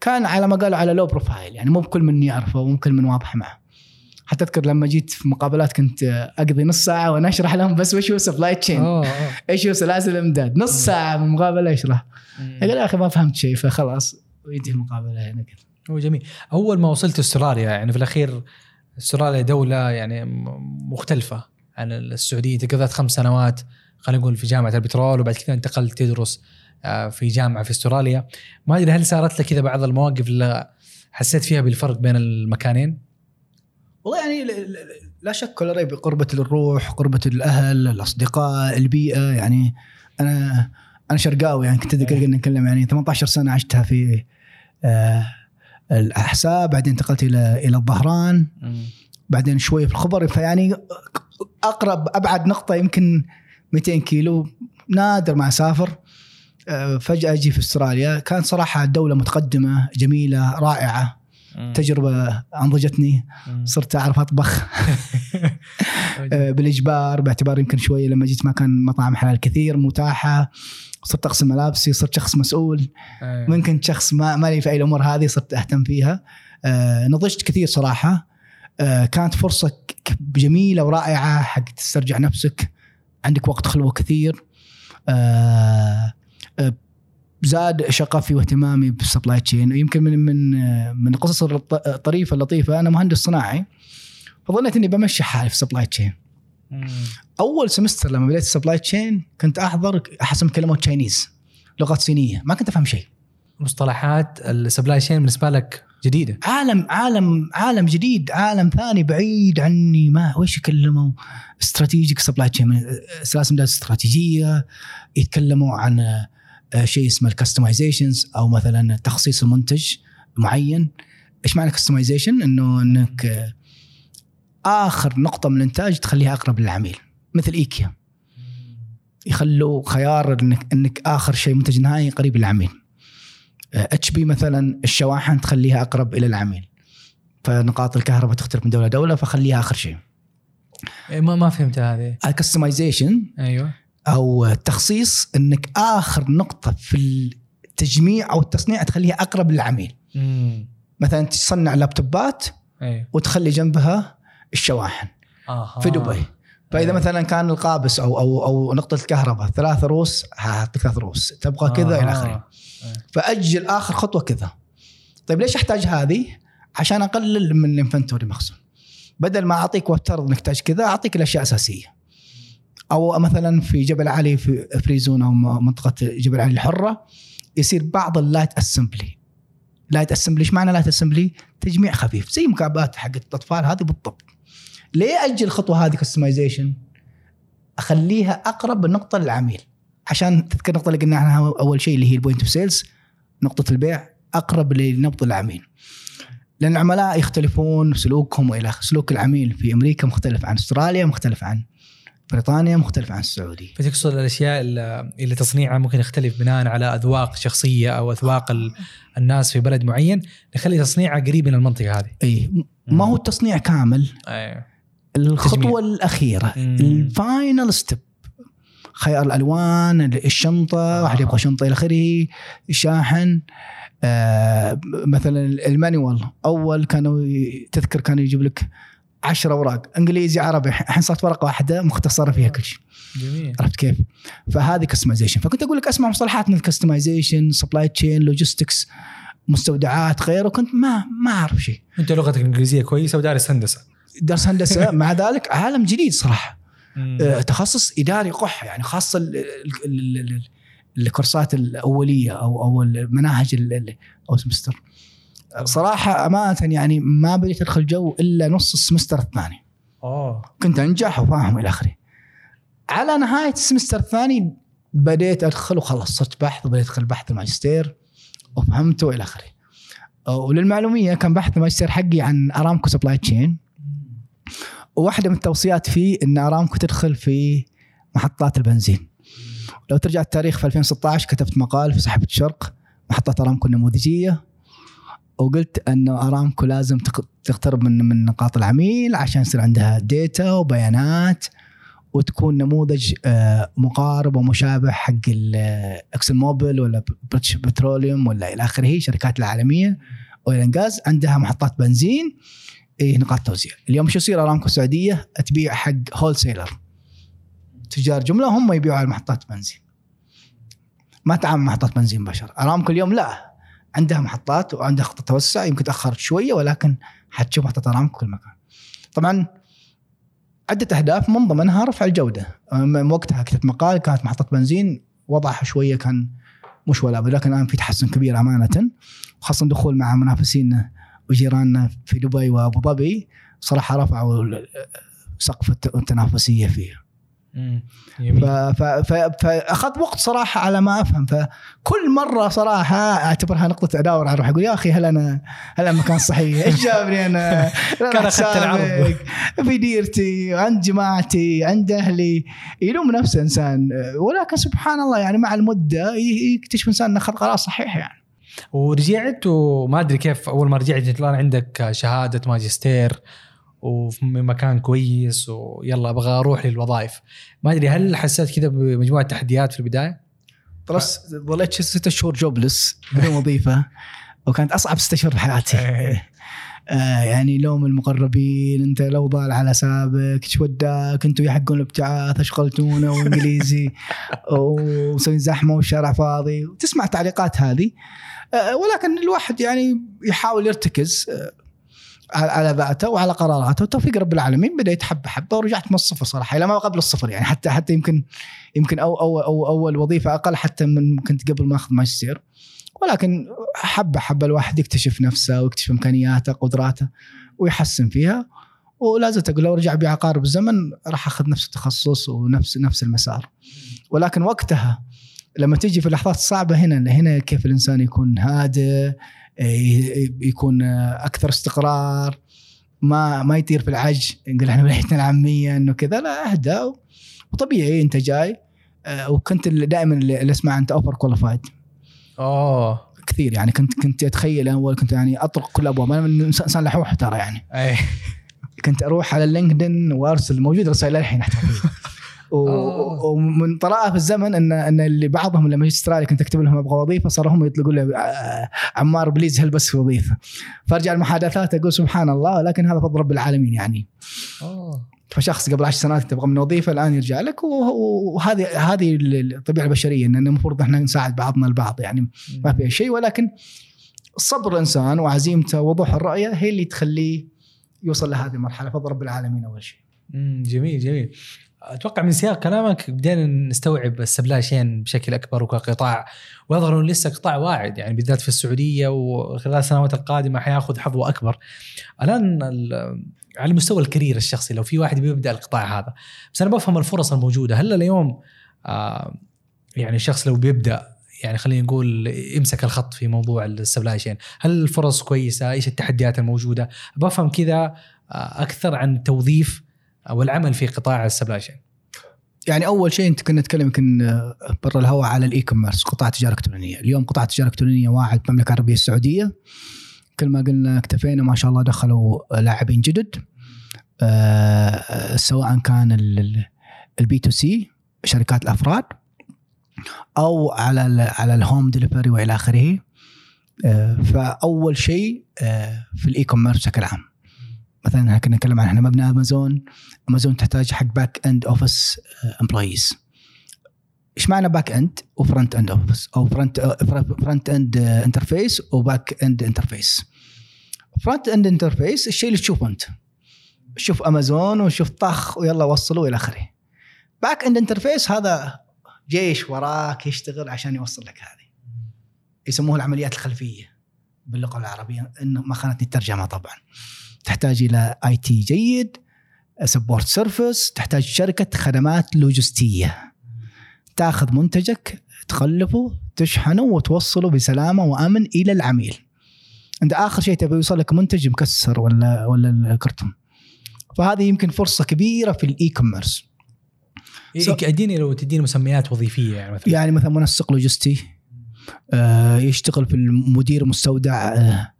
كان على ما قالوا على low profile يعني مو مو بكل من يعرفه ومو بكل من واضح معه. حتى اذكر لما جيت في مقابلات كنت أقضي نص ساعة وأنا أشرح لهم بس وش هو supply chain. إيش هو سلاسل الإمداد؟ نص ساعة من المقابله يشرح يقول يا أخي ما فهمت شيء فخلاص وينتهي المقابلة هنا كذا. هو جميل. أول ما وصلت أستراليا يعني في الأخير أستراليا دولة يعني مختلفة عن السعودية. انت قضيت خمس سنوات خلينا نقول في جامعة البترول وبعد كذا انتقلت تدرس آه، في جامعة في أستراليا. ما أدري هل صارت لك كذا بعض المواقف اللي حسيت فيها بالفرق بين المكانين؟ والله يعني لا شك ولا ريب قربة الروح قربة الأهل الأصدقاء البيئة يعني أنا أنا شرقاوي يعني كنت أذكر قلنا نتكلم يعني 18 سنة عشتها في آه، الأحساء بعدين انتقلت إلى إلى الظهران. بعدين شوي في الخبر فيعني أقرب أبعد نقطة يمكن 200 كيلو نادر ما أسافر. آه، فجأة أجي في أستراليا. كانت صراحة دولة متقدمة جميلة رائعة. تجربة أنضجتني صرت أعرف أطبخ. آه، بالإجبار باعتبار يمكن شوية لما جيت ما كان مطاعم حلال كثير متاحة. صرت أغسل ملابسي صرت شخص مسؤول. أيوة. من كنت شخص ما مالي في أي الأمور هذه صرت أهتم فيها. آه، نضجت كثير صراحة. آه، كانت فرصة جميلة ورائعة حق تسترجع نفسك. عندك وقت خلوه كثير. آه، آه، زاد شغفي واهتمامي بال supply chain ويمكن من من من القصص الط- الطريفة اللطيفة أنا مهندس صناعي فظنيت إني بمشي حالي في ال supply chain. أول semester لما بديت ال supply chain كنت أحضر احس يتكلمون Chinese لغات صينية ما كنت أفهم شيء. مصطلحات ال supply chain بالنسبة لك جديدة؟ عالم عالم عالم جديد عالم ثاني بعيد عني ما وش يكلموا؟ strategic supply chain سلاسل استراتيجية يتكلموا عن شيء اسمه ال customizations أو مثلا تخصيص المنتج معين. إيش معنى customization إنه إنك آه، آخر نقطة من الإنتاج تخليها أقرب للعميل مثل إيكيا. يخلوا خيار إنك إنك آخر شيء منتج نهائي قريب للعميل. HP مثلا الشواحن تخليها أقرب إلى العميل. فنقاط الكهرباء تختلف من دولة لدولة فخليها آخر شيء. إيه، ما ما فهمت هذه. الكستمايزيشن أيوه. أو التخصيص إنك آخر نقطة في التجميع أو التصنيع تخليها أقرب للعميل. امم مثلا تصنع لابتوبات أيوه وتخلي جنبها الشواحن آه. في دبي. فإذا أيوة. مثلا كان القابس أو أو أو نقطة الكهرباء ثلاث روس هعطيك ثلاث روس. تبغى كذا إلى آخره. فأجل آخر خطوة كذا. طيب ليش أحتاج هذه؟ عشان أقلل من ال inventory مخزون. بدل ما أعطيك وأفترض إنك تحتاج كذا أعطيك الأشياء الأساسية. أو مثلا في جبل علي في free zone أو منطقة جبل علي الحرة يصير بعض ال light assembly light assembly إيش معنى light assembly؟ تجميع خفيف زي مكعبات حقت الأطفال هذه بالضبط ليه أجل الخطوه هذه customization؟ أخليها أقرب بالنقطه للعميل عشان تذكر النقطه اللي قلنا عنها أول شيء اللي هي ال point of sales نقطة البيع أقرب لنبض العميل لأن العملاء يختلفون سلوكهم وإلى سلوك العميل في أمريكا مختلف عن أستراليا مختلف عن بريطانيا مختلف عن السعودية. فتقصد الأشياء اللي تصنيعها ممكن يختلف بناء على أذواق شخصية أو أذواق ال- الناس في بلد معين نخلي تصنيعها قريب من المنطقة هذه. إي ما هو التصنيع كامل. أيوه. الخطوة تجميع. الأخيرة. ال final step خيار الألوان الشنطه واحد يبغى شنطة إلى آخره شاحن آه مثلا ال manual. أول كانوا تذكر كانوا يجيب لك 10 أوراق إنجليزي عربي الحين صارت ورقة واحدة مختصرة فيها كل شيء. جميل. عرفت كيف؟ فهذه customization فكنت أقول لك أسمع مصطلحات من ال customization supply chain logistics مستودعات غيره وكنت ما ما أعرف شيء. أنت لغتك الإنجليزية كويسة ودارس هندسة. درس هندسة. مع ذلك عالم جديد صراحة. آه، تخصص إداري قح يعني خاصة ال- ال- ال- ال- ال course ات الأولية أو أو المناهج ال- ال- أو semester صراحة أمانة يعني ما بديت أدخل جو إلا نص ال semester الثاني. اوه كنت أنجح وفاهم إلى آخره. على نهاية ال semester الثاني بديت أدخل وخلاص صرت بحث وبديت أدخل بحث الماجستير وفهمته إلى آخره. وللمعلومية كان بحث الماجستير حقي عن أرامكو supply chain. وواحدة من التوصيات فيه إن أرامكو تدخل في محطات البنزين. لو ترجع التاريخ في 2016 كتبت مقال في صحيفه الشرق محطات أرامكو النموذجية. وقلت انه أرامكو لازم تق- تقترب من من نقاط العميل عشان يصير عندها data وبيانات وتكون نموذج آه، مقارب ومشابه حق إكسون موبيل ولا بريتش بتروليوم ولا إلى آخره شركات العالمية غاز عندها محطات بنزين إيه نقاط توزيع. اليوم شو يصير؟ أرامكو السعودية تبيع حق wholesaler تجار جملة هم يبيعوا على محطات بنزين. ما تعامل محطات بنزين بشر. أرامكو اليوم لا. عندها محطات وعندها خطة توسع يمكن تأخرت شوية ولكن حتشوف محطة ارامكو في كل مكان. طبعا عدة أهداف من ضمنها رفع الجودة. من وقتها كتبت مقال كانت محطة بنزين وضعها شوية كان مش ولا لكن الآن في تحسن كبير أمانة وخاصة دخول مع منافسينا وجيراننا في دبي وأبو ظبي صراحة رفعوا سقف الت- التنافسية فيها. فاخذ وقت صراحة على ما أفهم فكل مرة صراحة أعتبرها نقطة اداور أروح أقول يا أخي هل أنا هل أنا مكان صحيح؟ إيش جابني أنا؟ كان أخذت العرض. في ديرتي عند جماعتي عند أهلي. يلوم نفسه إنسان. ولكن سبحان الله يعني مع المدة يكتشف إنسان إنه اخذ قرار صحيح يعني. ورجعت وما أدري كيف أول ما رجعت الآن عندك شهادة ماجستير. وفي مكان كويس ويلا أبغى أروح للوظائف. ما أدري هل حسيت كذا بمجموعة تحديات في البداية؟ طلعت ظليت ست شهور jobless بدون وظيفة وكانت أصعب ست اشهر في حياتي آه يعني لوم المقربين أنت لو ضال على سابك إيش وداك أنتم يحقون الابتعاث اشغلتونا وإنجليزي. ومسوين زحمة والشارع فاضي. وتسمع التعليقات هذه. آه ولكن الواحد يعني يحاول يرتكز. آه على- ذاته وعلى قراراته. وتوفيق رب العالمين بديت حبه حبه ورجعت من الصفر صراحة إلى ما قبل الصفر يعني حتى حتى يمكن يمكن أو أو أو أول وظيفة أقل حتى من كنت قبل ما أخذ ماجستير. ولكن حبه حبه الواحد يكتشف نفسه ويكتشف إمكانياته قدراته ويحسن فيها. ولا زلت أقول لو رجع بي عقارب الزمن راح أخذ نفس التخصص ونفس نفس المسار. ولكن وقتها لما تيجي في اللحظات الصعبة هنا هنا كيف الإنسان يكون هادئ يكون أكثر استقرار ما ما يطير في العج نقول إحنا بلحيتنا العامية إنه كذا لا أهدى وطبيعي أنت جاي آه، وكنت دائما اللي أسمع أنت overqualified اوه كثير يعني كنت كنت أتخيل أول كنت يعني أطرق كل الابواب أنا من انسان لحوح ترى يعني. اي كنت أروح على ال LinkedIn وأرسل موجود رسائل آه. ومن طرائف في الزمن ان إن اللي بعضهم لما يجي استراليا كنت أكتب لهم أبغى وظيفة صاروا هم يطلقوا لي آه، عمار please هل بس في وظيفة. فأرجع المحادثات أقول سبحان الله لكن هذا فضل رب العالمين يعني. اوه فشخص قبل عشر سنوات تبغى من وظيفة الآن يرجع لك. وهذه هذه الطبيعة البشرية إن المفروض إحنا نساعد بعضنا البعض يعني. ما فيها شيء ولكن صبر الإنسان وعزيمته ووضوح الرؤيه هي اللي تخليه يوصل لهذه المرحلة. فضل رب العالمين أول شيء. جميل جميل. أتوقع من سياق كلامك بدينا نستوعب السبلاي شين بشكل أكبر وكقطاع ويظهر انه لسه قطاع واعد يعني بالذات في السعودية وخلال السنوات القادمة حياخذ حظوه أكبر. الآن ال- على مستوى ال career الشخصي لو في واحد بيبدأ القطاع هذا بس أنا بفهم الفرص الموجودة. هل اليوم آه يعني الشخص لو بيبدأ يعني خلينا نقول يمسك الخط في موضوع ال supply chain هل الفرص كويسة؟ إيش التحديات الموجودة؟ بفهم كذا آه، أكثر عن توظيف أو العمل في قطاع السبلاي شين يعني أول شيء أنت كنا نتكلم يمكن برا الهواء على ال e-commerce قطاع التجارة الإلكترونية، اليوم قطاع التجارة الإلكترونية واعد بالمملكه العربية السعودية. كل ما قلنا اكتفينا ما شاء الله دخلوا لاعبين جدد آه، سواء كان ال B2C شركات الأفراد أو على ال على ال home delivery وإلى آخره. آه، فأول شيء آه، في ال e-commerce بشكل عام. مثلا إحنا كنا نتكلم عن إحنا مبنى امازون امازون تحتاج حق back end office employees إيش معنى back end و front end office أو front front-end interface و back-end interface front-end interface الشيء اللي تشوفه أنت. شوف امازون وشوف طخ ويلا وصلوا إلى آخره. back-end interface هذا جيش وراك يشتغل عشان يوصل لك هذه. يسموه العمليات الخلفية باللغة العربية. إنه ما خانتني الترجمة طبعا. تحتاج إلى IT good support service تحتاج شركة خدمات لوجستية. تأخذ منتجك تغلفه تشحنه وتوصله بسلامة وأمن إلى العميل. أنت آخر شيء تبي يوصل لك منتج مكسر ولا ولا الكرتون. فهذه يمكن فرصة كبيرة في ال e-commerce إيه أديني لو تديني مسميات وظيفية يعني مثلا. يعني مثلا منسق لوجستي آه، يشتغل في المدير مستودع آه،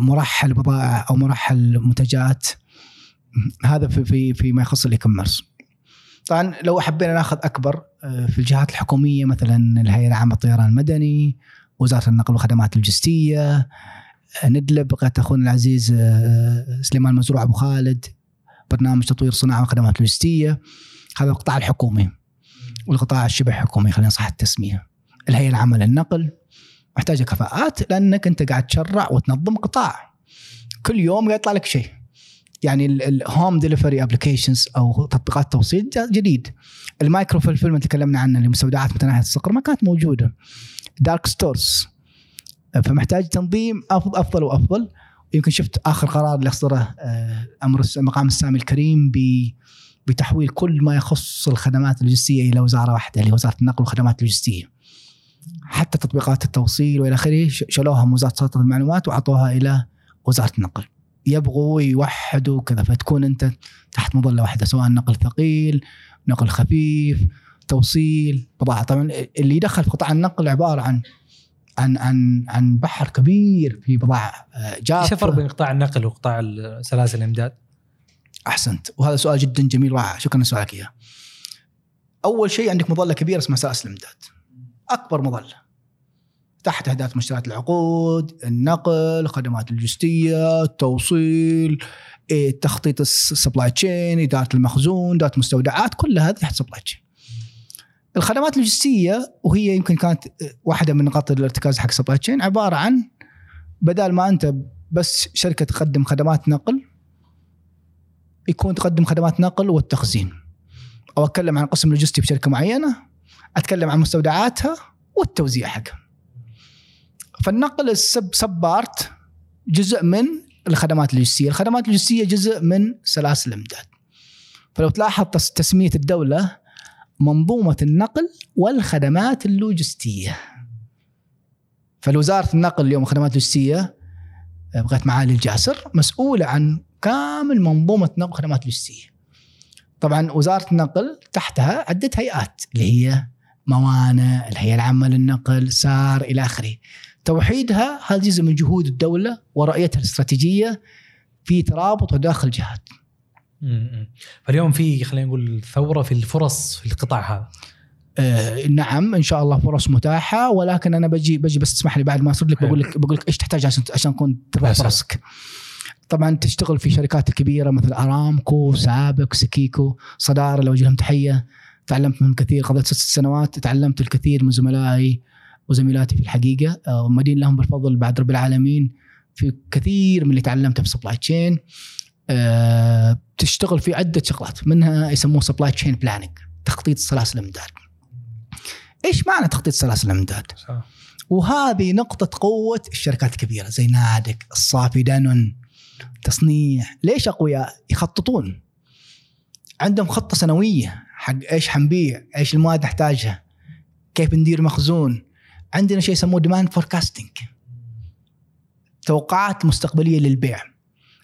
مرحل بضائع أو مرحل منتجات هذا في في فيما يخص ال e-commerce طبعا لو حبينا ناخذ أكبر آه، في الجهات الحكومية مثلا الهيئة العامة للطيران المدني وزارة النقل والخدمات اللوجستية آه، ندلب قناه اخونا العزيز آه، سليمان مزروع ابو خالد برنامج تطوير صناعة وخدمات لوجستيه هذا القطاع الحكومي والقطاع الشبه حكومي خلينا نصحح التسمية. الهيئة العامة للنقل محتاجة كفاءات لأنك أنت قاعد تشرع وتنظم قطاع. كل يوم يطلع لك شيء. يعني ال home delivery applications أو تطبيقات توصيل جديد. ال micro fulfillment اللي تكلمنا عنه اللي مستودعات متناهية الصغر ما كانت موجودة. dark stores فمحتاج تنظيم أفضل وأفضل. يمكن شفت آخر قرار اللي أصدره آه، أمر مقام السامي الكريم بتحويل كل ما يخص الخدمات اللوجستية إلى وزارة واحدة اللي هي وزارة النقل والخدمات اللوجستيه. حتى تطبيقات التوصيل والى آخره شالوها من وزارة سلطه المعلومات وعطوها إلى وزارة النقل. يبغوا يوحدوا كذا فتكون أنت تحت مظلة واحدة سواء نقل ثقيل، نقل خفيف، توصيل، بضاعه، طبعا اللي يدخل في قطاع النقل عبارة عن عن عن عن بحر كبير في بضاعة آه، إيش جافه الفرق بين قطاع النقل وقطاع سلاسل الإمداد؟ أحسنت وهذا سؤال جدا جميل رائع شكرا لسؤالك إياه. أول شيء عندك مظلة كبيرة اسمها سلاسل الإمداد. أكبر مظلة. تحت أهداف مشتريات العقود، النقل، الخدمات اللوجستية، التوصيل، إيه، تخطيط ال supply chain، إدارة المخزون، إدارة المستودعات، كل هذه تحت supply chain. الخدمات اللوجستية وهي يمكن كانت واحدة من نقاط الارتكاز حق supply chain عبارة عن بدل ما أنت بس شركة تقدم خدمات نقل يكون تقدم خدمات نقل والتخزين أو أتكلم عن قسم لوجستي بشركة معينة أتكلم عن مستودعاتها والتوزيع حقها. فالنقل ال sub part جزء من الخدمات اللوجستية. الخدمات اللوجستية جزء من سلاسل الإمداد. فلو تلاحظ تس- تسمية الدولة منظومة النقل والخدمات اللوجستية. فالوزاره النقل اليوم الخدمات اللوجستية بغيت معالي الجاسر مسؤولة عن كامل منظومة نقل خدمات لوجستية. طبعا وزارة النقل تحتها عدة هيئات اللي هي موانئ، الهيئة العامة للنقل، سار إلى آخره. توحيدها هذا جزء من جهود الدولة ورؤيتها الاستراتيجية في ترابط وداخل جهات. فاليوم في خلينا نقول ثورة في الفرص في القطاع هذا آه نعم إن شاء الله فرص متاحة ولكن أنا بجي بجي بس تسمح لي بعد ما ارد لك بقول لك بقول لك إيش تحتاج عشان عشان تكون تربح. فرصك. طبعا تشتغل في شركات كبيرة مثل أرامكو، سابك، سكيكو، صدارة اللي اوجه لهم تحية تعلمت منهم كثير قضيت ست سنوات تعلمت الكثير من زملائي وزميلاتي في الحقيقة. آه، ومدين لهم بالفضل بعد رب العالمين في كثير من اللي تعلمته في supply chain آه تشتغل في عدة شغلات منها يسموه supply chain planning تخطيط سلاسل الإمداد. إيش معنى تخطيط سلاسل الإمداد. وهذه نقطة قوة الشركات الكبيرة زي نادك الصافي دانون تصنيع. ليش أقوياء؟ يخططون. عندهم خطة سنوية. حق إيش حنبيع؟ إيش المواد نحتاجها؟ كيف ندير مخزون؟ عندنا شيء يسموه demand forecasting توقعات مستقبلية للبيع.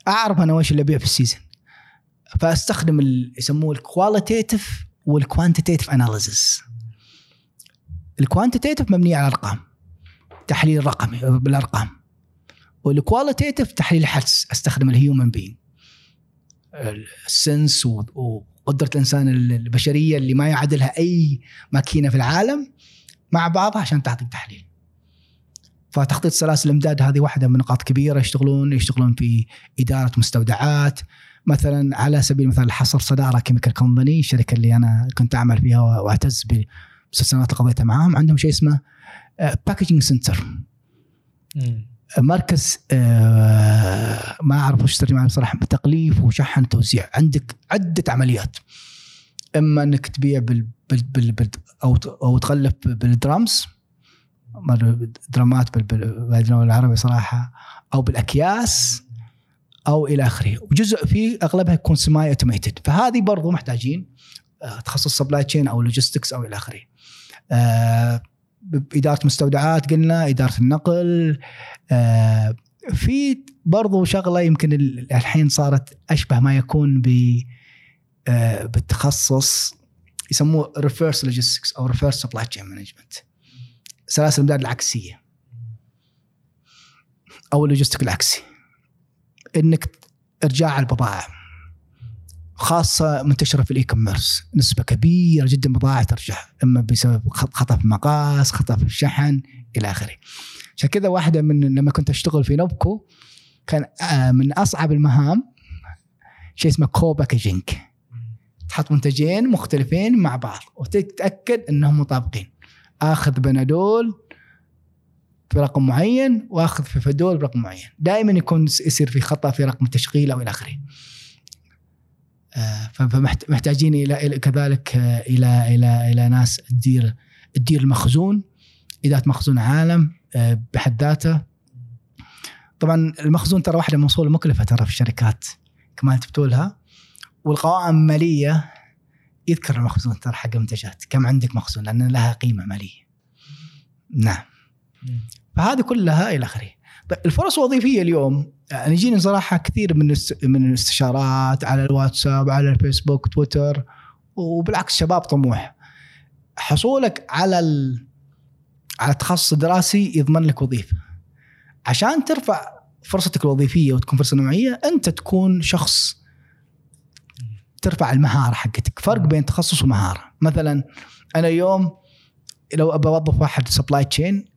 أعرف أنا وإيش اللي أبيع في ال season فأستخدم ال- يسموه ال qualitative وال quantitative analysis ال quantitative مبنية على أرقام تحليل رقمي بالأرقام. وال qualitative تحليل حدس أستخدم ال human being sense وقدره الإنسان البشرية اللي ما يعادلها أي ماكينة في العالم مع بعضها عشان تعطيك تحليل. فتخطيط سلاسل الإمداد هذه واحدة من نقاط كبيرة يشتغلون يشتغلون في إدارة مستودعات مثلا على سبيل المثال حصر صدارة chemical company الشركة اللي أنا كنت أعمل فيها وأعتز بالسنوات اللي قضيتها معاهم عندهم شيء اسمه packaging center مم. مركز آه، ما أعرف وش ترجمة بصراحه تغليف وشحن وتوزيع عندك عدة عمليات. إما إنك تبيع بال, بال, بال, بال أو أو تغلف بالدرامز درامات بال- بال- بال drum العربي صراحة أو بالأكياس أو إلى آخره. وجزء فيه أغلبها يكون semi-automated فهذه برضو محتاجين آه، تخصص supply chain أو logistics أو إلى آخره. آه، اداره مستودعات قلنا إدارة النقل آه، في برضو شغلة يمكن ال- الحين صارت أشبه ما يكون ب آه، بالتخصص يسموه reverse logistics أو reverse supply chain management سلاسل الامداد العكسية. أو ال logistic العكسي. إنك ارجاع البضائع خاصة منتشرة في ال e-commerce نسبة كبيرة جدا بضائع ترجع إما بسبب خط- خطأ في مقاس خطأ في الشحن إلى آخره. عشان كذا واحدة من لما كنت أشتغل في نوبكو كان آه، من أصعب المهام شيء اسمه co-packaging تحط منتجين مختلفين مع بعض وتتأكد إنهم مطابقين. آخذ بنادول برقم معين وآخذ في فدول برقم معين. دائما يكون يصير في خطأ في رقم التشغيل أو إلى آخره. فمحتاجين إلى كذلك آه، إلى إلى إلى ناس تدير تدير المخزون. اداره مخزون عالم آه، بحد ذاته. طبعا المخزون ترى واحدة من الاصول المكلفه ترى في الشركات كمان تبتولها والقوائم الماليه يذكر المخزون ترى حق المنتجات كم عندك مخزون؟ لأن لها قيمة مالية. نعم. فهذه كلها إلى آخره. طيب الفرص الوظيفيه اليوم يعني يجيني صراحة كثير من من الاستشارات على الواتساب على الفيسبوك تويتر وبالعكس شباب طموح. حصولك على ال... على تخصص دراسي يضمن لك وظيفة. عشان ترفع فرصتك الوظيفية وتكون فرصة نوعية أنت تكون شخص ترفع المهارة حقتك، فرق بين تخصص ومهارة، مثلا أنا اليوم لو ابى أوظف واحد supply chain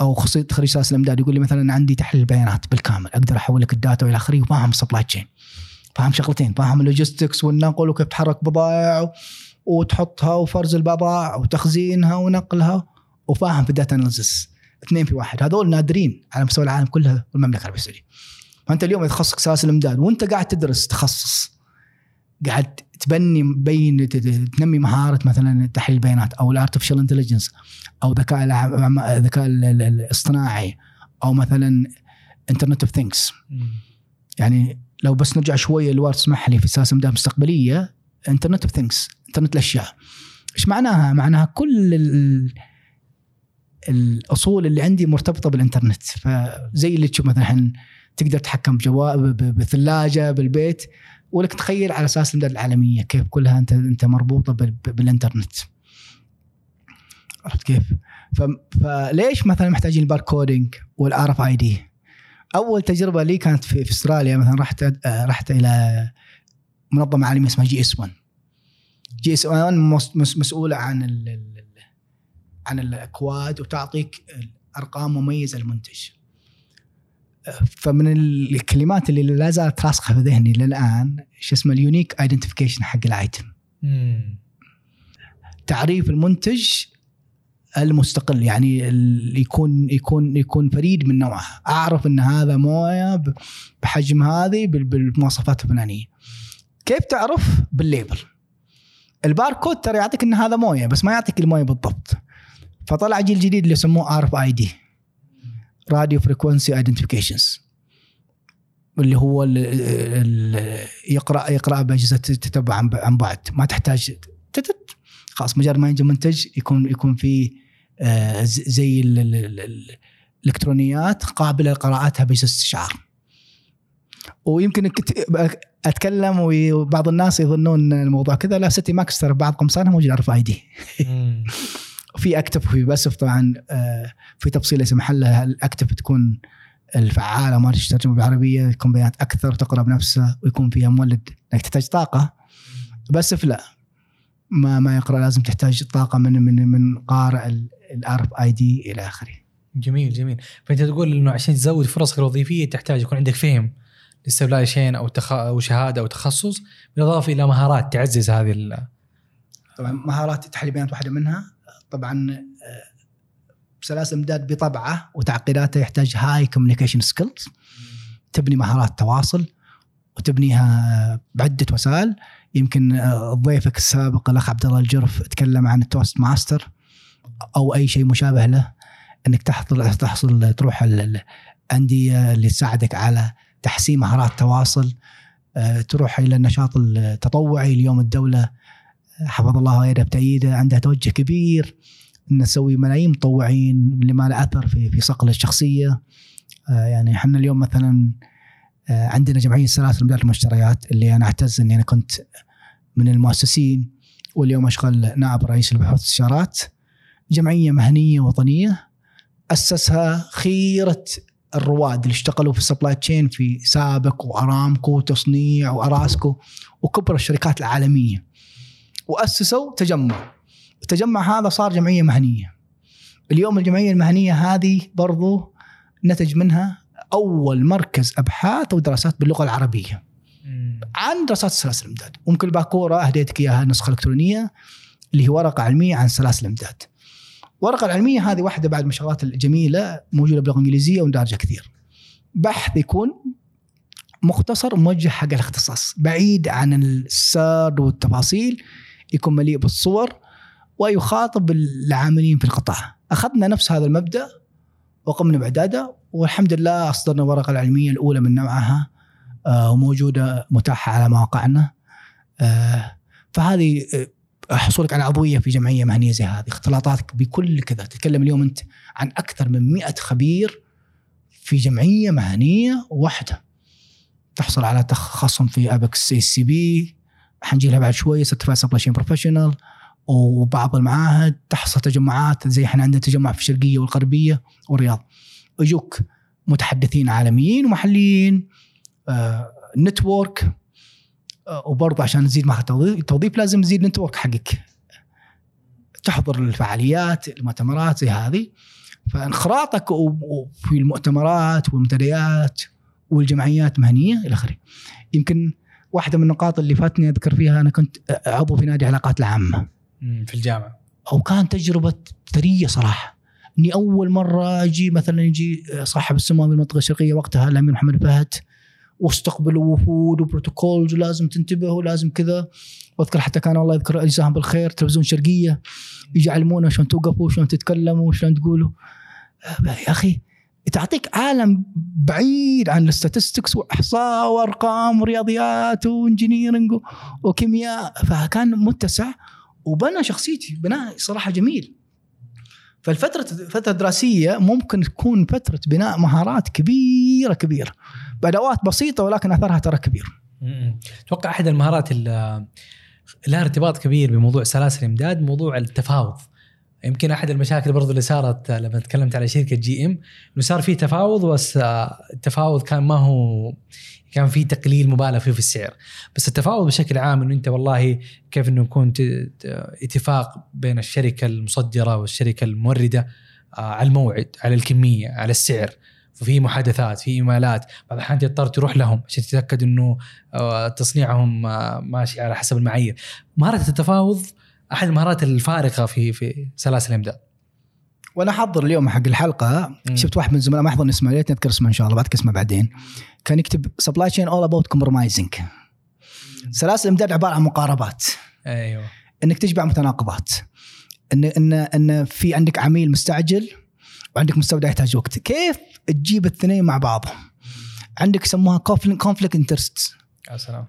أو خصيص خريج سلاسل الامداد يقول لي مثلا عندي تحليل بيانات بالكامل أقدر أحول لك ال data وإلى آخره وفاهم supply chain فاهم شغلتين فاهم ال logistics والنقل وكيف تحرك بضائع وتحطها وفرز البضائع وتخزينها ونقلها وفاهم في ال data analysis اثنين في واحد. هذول نادرين على مستوى العالم كلها والمملكة العربية السعودية. فأنت اليوم إذا تخصصك سلاسل الامداد وأنت قاعد تدرس تخصص قاعد تبني بين تنمي مهارة مثلا تحليل البيانات أو ال artificial intelligence أو ذكاء الذكاء ال- ال- الاصطناعي أو مثلا Internet of Things. يعني لو بس نرجع شوية لورا تسمح لي في سلاسل امداد مستقبلية انترنت اوف ثينكس انترنت الأشياء إيش معناها؟ معناها كل ال الأصول اللي عندي مرتبطة بالإنترنت فزي اللي تشوف مثلا تقدر تتحكم بجوال ب- ب- بثلاجة بالبيت ولك تخيل على سلاسل الامداد العالمية كيف كلها أنت أنت مربوطة بال- بالإنترنت عرفت كيف؟ فليش مثلا محتاجين ال barcoding وال RFID؟ أول تجربة لي كانت في, في أستراليا مثلا رحت رحت إلى منظمة عالمية اسمها جي إس 1 جي إس 1 مس- مس- مسؤولة عن ال ال- عن الأكواد وتعطيك ارقام مميزة للمنتج فمن الكلمات اللي لا زالت راسخه في ذهني للآن شو اسمه ال unique identification حق ال item. تعريف المنتج المستقل يعني اللي يكون يكون يكون فريد من نوعه أعرف إن هذا موية بحجم هذه بال- بالمواصفات الفلانية. كيف تعرف؟ بال label الباركود ترى يعطيك إن هذا موية بس ما يعطيك الموية بالضبط. فطلع جيل جديد اللي يسموه RFID radio frequency identifications اللي هو ال ال يقرأ يقرأ بأجهزة تتبع عن بعد. ما تحتاج تتت خلاص مجرد ما يجي منتج يكون يكون في آه، زي ال- ال- ال- ال- الإلكترونيات قابلة لقراءتها بأجهزة استشعار. ويمكن أتكلم وبعض الناس يظنون الموضوع كذا لا سيتي ماكس ترى بعض قمصانها موجود RFID. في active وفي passive طبعا آه، في تفصيل يسمح لها ال active تكون الفعالة ما ترجمه بالعربية يكون بيانات أكثر تقرأ بنفسها ويكون فيها مولد إنك تحتاج طاقة؟ passive لا. ما ما يقرأ لازم تحتاج طاقة من من من قارئ ال RFID إلى آخره. جميل جميل. فأنت تقول إنه عشان تزود فرصك الوظيفيه تحتاج يكون عندك فهم لاستغلال شيء أو تخ... أو شهادة أو تخصص بالإضافة إلى مهارات تعزز هذه ال... طبعا مهارات تحليل بيانات واحدة منها طبعا آه، سلاسل امداد بطبعه وتعقيداته يحتاج high communication skills تبني مهارات تواصل وتبنيها بعدة وسائل. يمكن آه، ضيفك السابق الأخ عبد الله الجرف تكلم عن ال Toastmaster أو أي شيء مشابه له إنك تحصل تحصل تروح ال- الانديه اللي تساعدك على تحسين مهارات التواصل آه، تروح إلى النشاط التطوعي اليوم الدولة حفظ الله يده بتأييده عندها توجه كبير إن نسوي ملايين مطوعين لما له أثر في في صقل الشخصية. آه، يعني إحنا اليوم مثلا آه، عندنا جمعية سلاسل امداد المشتريات اللي أنا أعتز إني أنا كنت من المؤسسين واليوم أشغل نائب رئيس البحوث والاستشارات جمعية مهنية وطنية أسسها خيرة الرواد اللي اشتغلوا في ال supply chain في سابق وأرامكو وتصنيع وأراسكو وكبر الشركات العالمية. وأسسوا تجمع. التجمع هذا صار جمعية مهنية. اليوم الجمعية المهنية هذه برضو نتج منها أول مركز أبحاث ودراسات باللغة العربية. عن دراسات سلاسل الإمداد. ممكن الباكوره أهديتك إياها نسخة إلكترونية اللي هي ورقة علمية عن سلاسل الإمداد. الورقه العلمية هذه واحدة بعد من الشغلات الجميلة موجودة باللغة الإنجليزية وندارجه كثير. بحث يكون مختصر موجه حق الاختصاص بعيد عن السرد والتفاصيل يكون مليء بالصور ويخاطب العاملين في القطاع. أخذنا نفس هذا المبدأ وقمنا بإعداده والحمد لله أصدرنا الورقه العلمية الأولى من نوعها آه، وموجودة متاحة على مواقعنا. آه، فهذه آه، حصولك على عضويه في جمعية مهنية زي هذه. اختلاطاتك بكل كذا. تتكلم اليوم أنت عن أكثر من 100 خبير في جمعية مهنية واحدة. تحصل على تخصص في APICS CSCP حنجي لها بعد شوي certified supply chain professional وبعض المعاهد تحصل تجمعات زي إحنا عندنا تجمع في الشرقية والغربية والرياض. يجوك متحدثين عالميين ومحليين آه، network آه، وبرضه عشان نزيد مع التوظيف لازم نزيد network حقك. تحضر الفعاليات المؤتمرات زي هذه. فانخراطك في المؤتمرات والمنتديات والجمعيات مهنية إلى آخره. يمكن واحدة من النقاط اللي فاتني أذكر فيها أنا كنت عضو في نادي العلاقات العامة. في الجامعة. أو كان تجربة ثرية صراحة. إني أول مرة أجي مثلا يجي صاحب السمو بالمنطقة الشرقية وقتها الأمير محمد فهد واستقبلوا وفود و protocols ولازم تنتبه ولازم كذا. وأذكر حتى كان الله يذكر اجزاهم بالخير تلفزيون شرقية يجي يعلمونا شلون توقفوا شلون تتكلموا شلون تقولوا. آه، يا أخي تعطيك عالم بعيد عن ال statistics وإحصاء وأرقام ورياضيات و engineering و- وكيمياء. فكان متسع وبنى شخصيتي بناء صراحة جميل. فالفترة فترة دراسية ممكن تكون فترة بناء مهارات كبيرة كبيرة. بأدوات بسيطة ولكن أثرها ترى كبير. مم. أتوقع أحد المهارات اللي لها ارتباط كبير بموضوع سلاسل الامداد موضوع التفاوض. يمكن أحد المشاكل برضو اللي صارت لما تكلمت على شركة جي ام إنه صار في تفاوض بس آه، التفاوض كان ما هو كان في تقليل مبالغ فيه في السعر. بس التفاوض بشكل عام إنه أنت والله كيف إنه يكون اتفاق بين الشركة المصدرة والشركة الموردة آه، على الموعد على الكمية على السعر. ففي محادثات في إيميلات. بعض الأحيان تضطر تروح لهم عشان تتأكد إنه آه، تصنيعهم آه، ماشي على حسب المعايير. مهاره التفاوض أحد المهارات الفارقة في في سلاسل الامداد وأنا أحضر اليوم حق الحلقة. مم. شفت واحد من الزملاء ما احضر اسمه ليت نذكر اسمه إن شاء الله بعد اسمه بعدين. كان يكتب supply chain all about compromising سلاسل الامداد عبارة عن مقاربات. أيوه. إنك تجمع متناقضات. إن إن إن في عندك عميل مستعجل وعندك مستودع يحتاج وقت. كيف تجيب الاثنين مع بعضهم؟ عندك يسموها conflict interest يا سلام.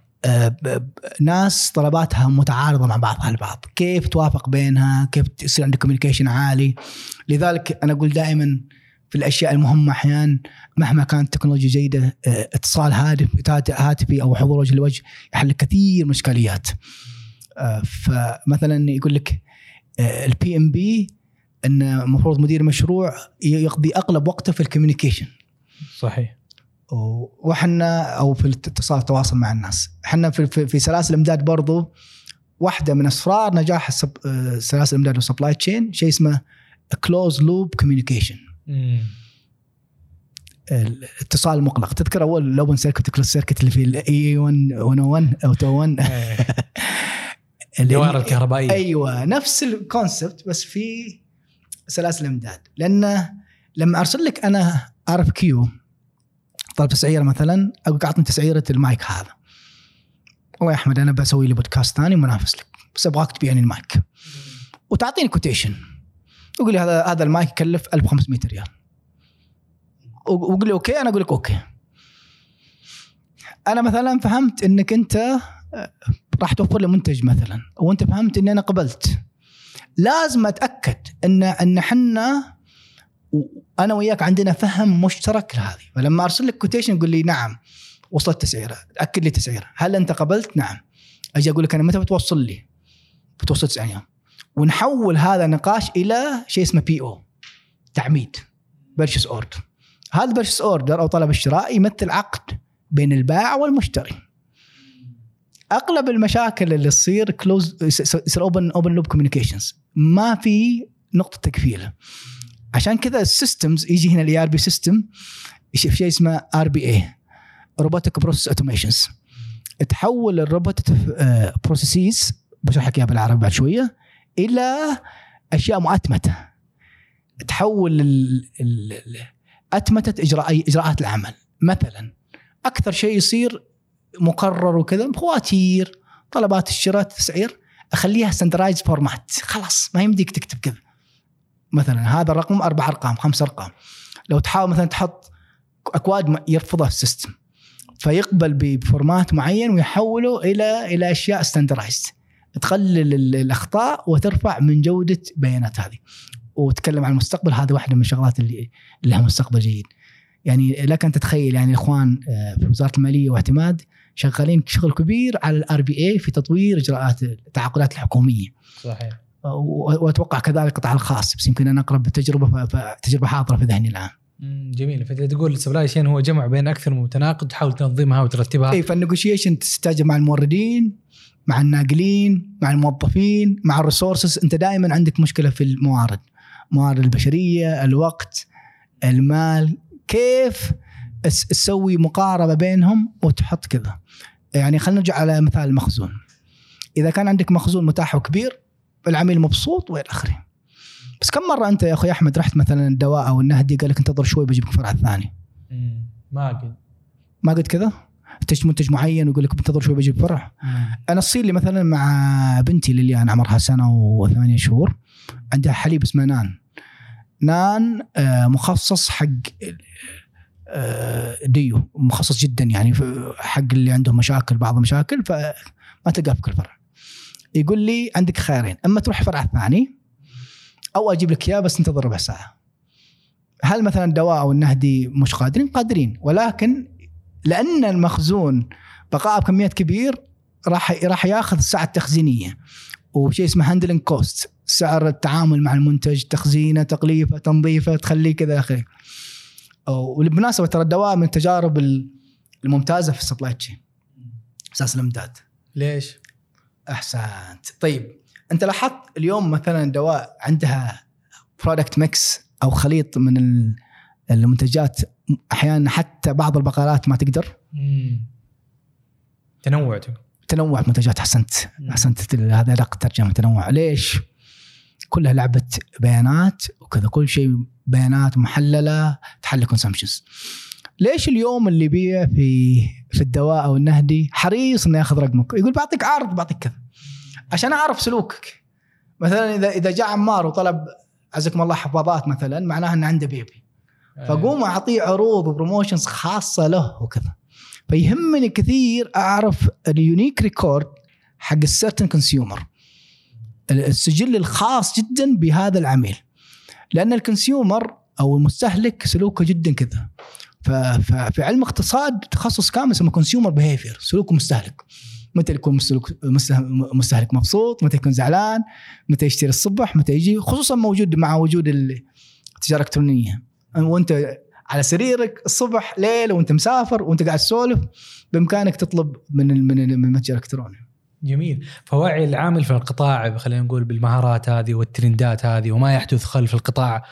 ناس طلباتها متعارضة مع بعضها البعض كيف توافق بينها؟ كيف يصير عندك communication عالي؟ لذلك أنا أقول دائما في الأشياء المهمة أحيانا مهما كانت التكنولوجيا جيدة آه، اتصال هاتف هاتفي أو حضور وجه لوجه يحل كثير من الإشكاليات. آه، فمثلا يقول لك ال PMP ان المفروض مدير مشروع يقضي أغلب وقته في ال communication صحيح. وحنا أو في الاتصال التواصل مع الناس. إحنا في, في, في سلاسل الامداد برضو واحدة من أسرار نجاح السب... آه، سلاسل الامداد وال supply chain شيء اسمه close loop communication. الاتصال المغلق تذكر أول ال open circuit close circuit اللي في ال E 101 أو 201 إيه. اللي- الدوائر الكهربائية. أيوه نفس ال concept بس في سلاسل الامداد لأن لما أرسل لك أنا RFQ طلب تسعيرة مثلا أقول اعطني تسعيره المايك هذا. والله يا أحمد أنا بسوي لي بودكاست ثاني منافس لك بس أبغاك تبيعني المايك. وتعطيني quotation وقول لي هذا هذا المايك يكلف 1500 ريال. وقول لي okay أنا أقول لك okay. أنا مثلا فهمت إنك أنت آه، راح توفر لي منتج مثلا وأنت فهمت إني أنا قبلت. لازم أتأكد إن إن إحنا أنا وياك عندنا فهم مشترك لهذه. فلما أرسل لك quotation يقول لي نعم وصلت تسعيرة. أكد لي تسعيرة. هل أنت قبلت؟ نعم. أجي أقول لك أنا متى بتوصل لي؟ بتوصل 90 يوم ونحول هذا النقاش إلى شيء اسمه PO تعميد. purchase order هذا purchase order أو طلب الشراء يمثل عقد بين البائع والمشتري. أغلب المشاكل اللي تصير close يصير open open loop communications ما في نقطة تكفيله عشان كذا ال systems يجي هنا ال ERP system في شيء اسمه RPA robotic process automations تحول ال robot processes بشرح لك إياها بالعربي بعد شوية إلى أشياء مؤتمتة. تحول أتمتة اجراء إجراءات العمل. مثلا أكثر شيء يصير مكرر وكذا فواتير طلبات الشراء تسعير أخليها standardized format خلاص ما يمديك تكتب كذا. مثلا هذا الرقم أربع أرقام خمس أرقام. لو تحاول مثلا تحط أكواد يرفضها ال system. فيقبل ب format معين ويحوله إلى إلى أشياء standardized تقلل ال- الأخطاء وترفع من جودة بيانات هذه. وتكلم عن المستقبل هذه واحدة من الشغلات اللي لها مستقبل جيد. يعني لك أن تتخيل يعني الاخوان آه، في وزارة المالية واعتماد شغالين شغل كبير على ال RPA في تطوير إجراءات التعاقدات الحكومية. صحيح. وأتوقع كذلك القطاع الخاص بس يمكن أنا أقرب بالتجربه فتجربه حاضرة في ذهني الآن. جميل. فانت تقول ال supply chain هو جمع بين أكثر من متناقض تحاول تنظمها وترتبها. اي فال negotiation تستاجر مع الموردين مع الناقلين مع الموظفين مع ال resources أنت دائما عندك مشكلة في الموارد. موارد البشرية الوقت المال. كيف تس- تسوي مقاربة بينهم وتحط كذا؟ يعني خلينا نرجع على مثال المخزون إذا كان عندك مخزون متاح وكبير العميل مبسوط وإلى آخره. بس كم مرة أنت يا أخوي أحمد رحت مثلا الدواء أو النهدي قال لك انتظر شوي بجيب لك الفرع الثاني ما قد ما قلت كذا؟ تشتري منتج معين ويقول لك بنتظر شوي بجيب فرع؟ أنا تصير لي مثلا مع بنتي لليان عمرها سنة وثمانية شهور عندها حليب اسمه نان. نان آه، مخصص حق آه، ديو مخصص جدا يعني حق اللي عندهم مشاكل بعض المشاكل فما تلقاه في كل فرع. يقول لي عندك خيارين أما تروح الفرع الثاني أو أجيب لك إياه بس انتظر ربع ساعة. هل مثلا الدواء أو النهدي مش قادرين؟ قادرين ولكن لأن المخزون بقاء بكميات كبير راح راح ياخذ السعة التخزينية. وشيء اسمه handling cost سعر التعامل مع المنتج تخزينه تغليفه تنظيفه تخليه كذا أخي. وبالمناسبة ترى الدواء من التجارب الممتازة في ال supply chain. أساس الإمداد. ليش؟ أحسنت طيب أنت لاحظت اليوم مثلا دواء عندها product mix أو خليط من ال- المنتجات أحيانا حتى بعض البقالات ما تقدر مم. تنوع. تنوع منتجات أحسنت. أحسنت هذا أدق ترجمة تنوع ليش؟ كلها لعبة بيانات وكذا كل شيء بيانات محللة تحل consumptions ليش اليوم اللي يبيع في في الدواء أو النهدي حريص إنه ياخذ رقمك؟ يقول بعطيك عرض بعطيك كذا. عشان أعرف سلوكك. مثلا إذا إذا جاء عمار وطلب عزكم الله حفاضات مثلا معناها إنه عنده baby. فقوم أعطيه عروض و promotions خاصة له وكذا. فيهمني كثير أعرف ال unique record حق ال certain consumer السجل الخاص جدا بهذا العميل. لأن ال consumer أو المستهلك سلوكه جدا كذا. ففي علم اقتصاد تخصص كامل اسمه consumer behavior سلوك المستهلك متى يكون مستهلك مبسوط؟ متى يكون زعلان؟ متى يشتري الصبح؟ متى يجي؟ خصوصا موجود مع وجود التجارة الإلكترونية. وأنت على سريرك الصبح ليل وأنت مسافر وأنت قاعد تسولف بإمكانك تطلب من من المتجر الالكتروني جميل. فوعي العامل في القطاع خلينا نقول بالمهارات هذه والترندات هذه وما يحدث خلف القطاع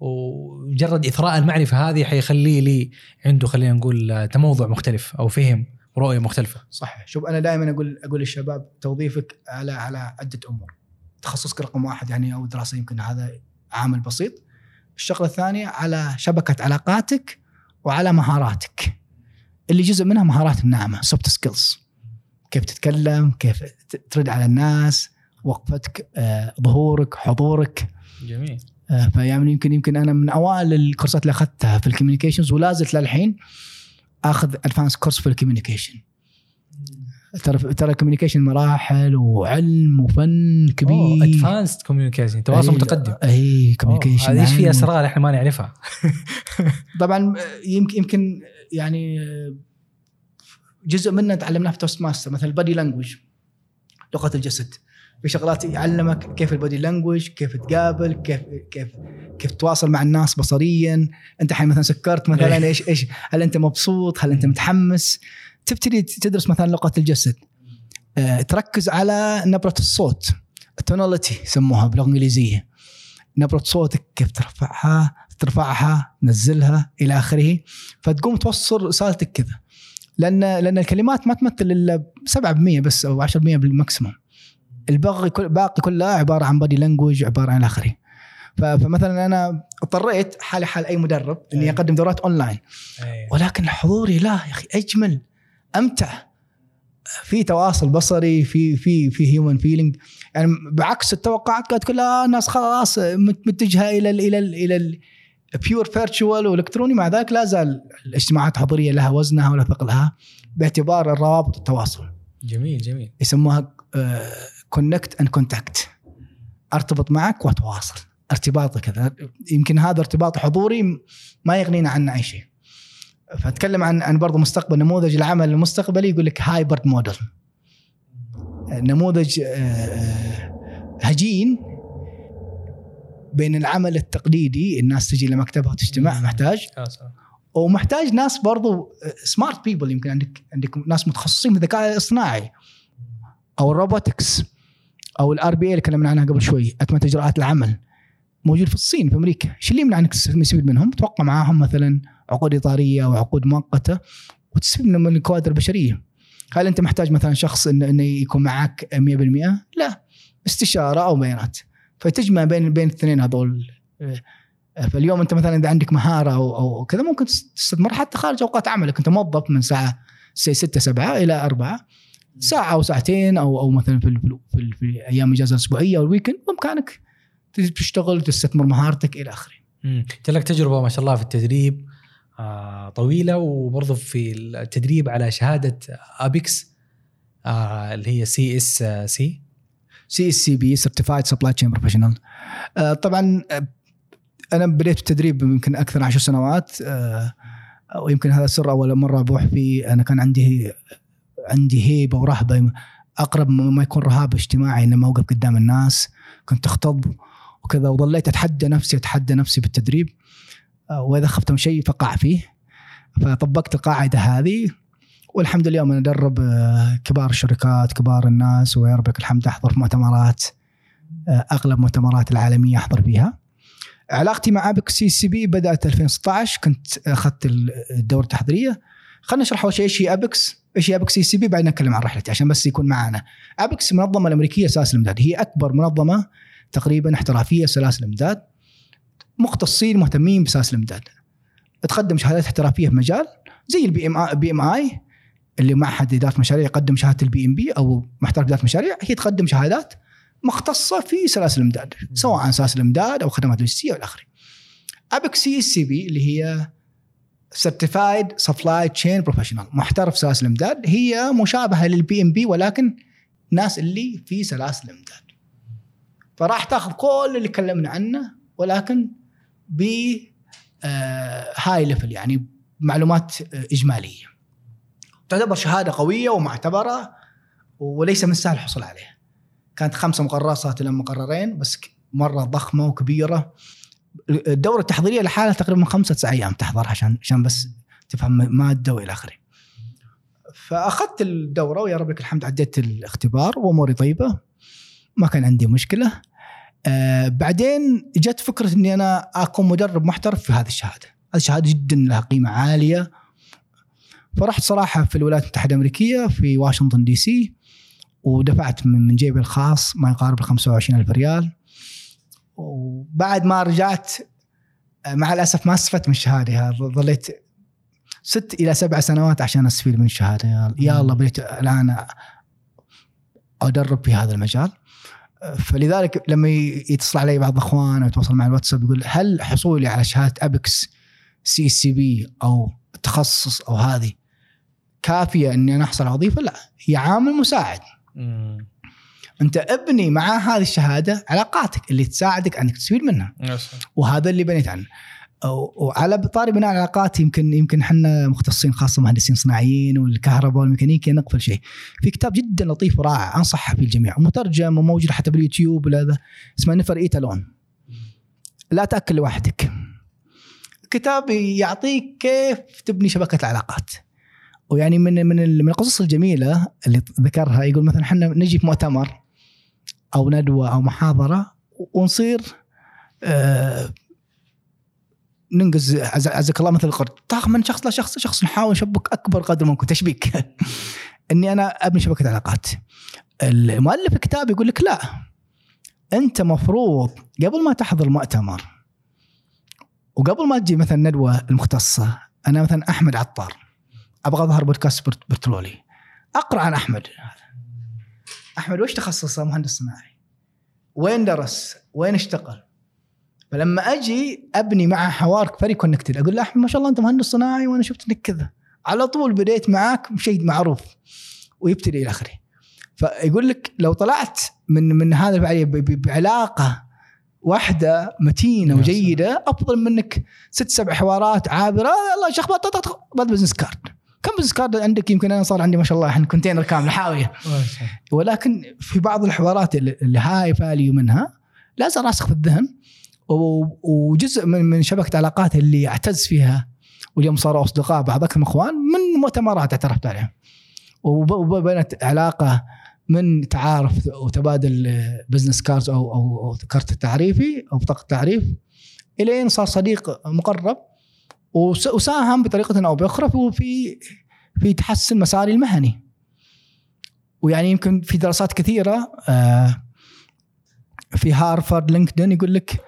ومجرد إثراء المعرفة هذه حيخليه لي عنده خلينا نقول تموضع مختلف أو فهم ورؤيه مختلفة. صح شوف أنا دائما أقول أقول للشباب توظيفك على على عدة أمور. تخصصك رقم واحد يعني أو دراسة يمكن هذا عامل بسيط. الشغلة الثانية على شبكة علاقاتك وعلى مهاراتك. اللي جزء منها مهارات الناعمه soft skills. كيف تتكلم، كيف ترد على الناس، وقفتك، آه، ظهورك، حضورك. جميل. آه، فيعني يمكن يمكن أنا من أوائل الكورسات اللي أخذتها في ال communications ولا زلت للحين أخذ advanced course في ال communication. ترى ترى ال communication مراحل وعلم وفن كبير. advanced communication تواصل أي متقدم. اي communication هذه إيش في اسرار إحنا ما نعرفها. طبعا يمكن يمكن يعني جزء منه تعلمناه في Toastmasters مثلا ال body language لغة الجسد. في شغلات يعلمك كيف ال body language كيف تقابل كيف كيف كيف تتواصل مع الناس بصريا. انت الحين مثلا سكرت مثلا إيه. إيش إيش هل أنت مبسوط؟ هل أنت متحمس؟ تبتدي تدرس مثلا لغة الجسد. أه تركز على نبرة الصوت. ال tonality يسموها باللغة الإنجليزية. نبرة صوتك كيف ترفعها ترفعها تنزلها إلى آخره. فتقوم توصل رسالتك كذا. لأن لأن الكلمات ما تمثل إلا 7% بس أو 10% بال maximum. الباقي كل باقي كلها عبارة عن body language عبارة عن اخره فمثلا أنا اضطريت حالي حال أي مدرب إني أيه. أقدم دورات اونلاين أيه. ولكن حضوري لا يا أخي أجمل أمتع. في تواصل بصري في في في human feeling يعني بعكس التوقعات كانت كلها الناس خلاص متجهة إلى ال إلى ال إلى ال pure virtual والكتروني مع ذلك لا زال الاجتماعات الحضوريه لها وزنها ولا ثقلها باعتبار الروابط والتواصل. جميل جميل. يسموها connect and contact أرتبط معك وأتواصل. ارتباط كذا يمكن هذا ارتباط حضوري ما يغنينا عنه أي شيء. فأتكلم عن عن برضه مستقبل نموذج العمل المستقبلي يقول لك hybrid model نموذج آه، آه، هجين بين العمل التقليدي الناس تجي لمكتبها وتجتمع محتاج. ومحتاج ناس برضو smart people يمكن عندك عندك ناس متخصصين في الذكاء الاصطناعي. أو ال robotics أو ال RPA اللي تكلمنا عنها قبل شوي اتمه إجراءات العمل. موجود في الصين في أمريكا. إيش اللي يمنع انك تستفيد منهم؟ توقع معاهم مثلا عقود إطارية أو عقود مؤقتة وتستفيد من الكوادر البشرية. هل أنت محتاج مثلا شخص إنه إن يكون معك 100% لا. استشارة أو بيانات. فتجمع بين بين الاثنين هذول. فاليوم أنت مثلا إذا عندك مهارة أو أو كذا ممكن تستثمر حتى خارج أوقات عملك. أنت موظف من ساعه 6 7 إلى 4 ساعة أو ساعتين أو أو مثلا في في, في, في أيام الاجازه الاسبوعيه أو الويكند بإمكانك تشتغل تستثمر مهارتك إلى آخره. انت لك تجربة ما شاء الله في التدريب آه طويلة وبرضه في التدريب على شهادة APICS آه اللي هي سي إس سي. سي إس سي بي سيرتيفايد سبلاي تشين بروفيشنال طبعا آه، أنا بديت التدريب يمكن أكثر من عشر سنوات آه ويمكن هذا سر أول مرة بروح فيه. أنا كان عندي عندي هيبة ورهبة أقرب ما يكون رهاب اجتماعي إنما أوقف قدام الناس. كنت أخطب وكذا وظليت أتحدى نفسي اتحدى نفسي بالتدريب. آه، وإذا خفت من شيء فقع فيه. فطبقت القاعدة هذه. والحمد لله أنا أدرب آه، كبار الشركات كبار الناس ويا رب لك الحمد أحضر في مؤتمرات آه، أغلب المؤتمرات العالمية أحضر فيها. علاقتي مع APICS CSCP بدأت 2016 كنت أخذت الدورة التحضيرية. خلينا نشرح أول شيء إيش هي APICS. إيش APICS CSCP بعدين نتكلم عن رحلتي عشان بس يكون معنا APICS المنظمه الأمريكية أساس الامداد هي أكبر منظمة تقريبا احترافية سلاسل امداد مختصين مهتمين بسلاسل الامداد تقدم شهادات احترافية في مجال زي ال PMP PMI اللي معهد اداره مشاريع يقدم شهادة ال PMP أو محترف اداره مشاريع. هي تقدم شهادات مختصة في سلاسل الامداد سواء سلاسل الامداد أو خدمات لوجستية والى آخره. APICS CSCP اللي هي certified supply chain professional محترف سلاسل الإمداد هي مشابهة لل PMP ولكن ناس اللي في سلاسل الإمداد. فراح تاخذ كل اللي تكلمنا عنه ولكن ب high level يعني معلومات آه، إجمالية. تعتبر شهادة قوية ومعتبرة وليس من السهل الحصول عليها. كانت خمسة مقررات صارت إلى مقررين بس مرة ضخمة وكبيرة. الدورة التحضيرية لحالها تقريبا خمسة أيام تحضرها عشان عشان بس تفهم ماده والى اخره. فأخذت الدورة ويا رب لك الحمد عديت الاختبار وأموري طيبة ما كان عندي مشكلة. آه بعدين جت فكرة إني أنا أكون مدرب محترف في هذه الشهادة. هذه شهاده جدا لها قيمة عالية. فرحت صراحة في الولايات المتحدة الأمريكية في واشنطن دي سي ودفعت من جيبي الخاص ما يقارب ال 25 ألف ريال. وبعد ما رجعت آه، مع الأسف ما استفدت من الشهاده ظليت ست إلى سبع سنوات عشان استفيد من الشهاده يا الله بديت الآن أدرب في هذا المجال فلذلك لما يتصل علي بعض الاخوان أو يتواصل مع الواتساب يقول هل حصولي على شهادة APICS CSCP أو تخصص أو هذه كافية إني أنا أحصل على وظيفة؟ لا هي عامل مساعد. مم. انت ابني مع هذه الشهادة علاقاتك اللي تساعدك انك تستفيد منها. وهذا اللي بنيت عنه. وعلى طاري بناء العلاقات يمكن يمكن إحنا مختصين خاصة مهندسين صناعيين والكهرباء والميكانيكا نقفل شيء. في كتاب جدا لطيف ورائع أنصحه في الجميع ومترجم وموجود حتى باليوتيوب ولا اسمه نفر إيتالون. لا تأكل لوحدك. كتاب يعطيك كيف تبني شبكة العلاقات. ويعني من من من القصص الجميلة اللي ذكرها يقول مثلا إحنا نجي في مؤتمر أو ندوة أو محاضرة ونصير آه ننقز عزك الله مثل القرد طاق من شخص لشخص شخص نحاول نشبك أكبر قدر ممكن تشبيك. إني أنا أبني شبكة علاقات. المؤلف الكتاب يقول لك لا. أنت مفروض قبل ما تحضر مؤتمر وقبل ما تجي مثلا ندوة المختصة أنا مثلا أحمد عطار أبغى أظهر بودكاست بترولي أقرأ عن أحمد. احمد وش تخصصه مهندس صناعي وين درس وين اشتغل فلما أجي ابني معه حوار very connected أقول له احمد ما شاء الله انت مهندس صناعي وأنا شفت انك كذا على طول بديت معاك بشيء معروف ويبتدي إلى اخره فيقول لك لو طلعت من من هذا بعلاقه واحدة متينه وجيده افضل منك ست سبع حوارات عابره الله شيخ بعد business card كم business card عندك؟ يمكن أنا صار عندي ما شاء الله الحين container كامل حاويه ولكن في بعض الحوارات اللي high value منها لازم راسخ في الذهن وجزء من من شبكة علاقات اللي اعتز فيها واليوم صاروا أصدقاء بعض أكثر من إخوان من مؤتمرات اعترفت عليها وبنت علاقة من تعارف وتبادل business card أو أو, كارت التعريفي أو بطاقه التعريف إلين صار صديق مقرب. وساهم بطريقة أو بأخرى في في تحسن مساري المهني. ويعني يمكن في دراسات كثيرة آه، في هارفارد LinkedIn يقول لك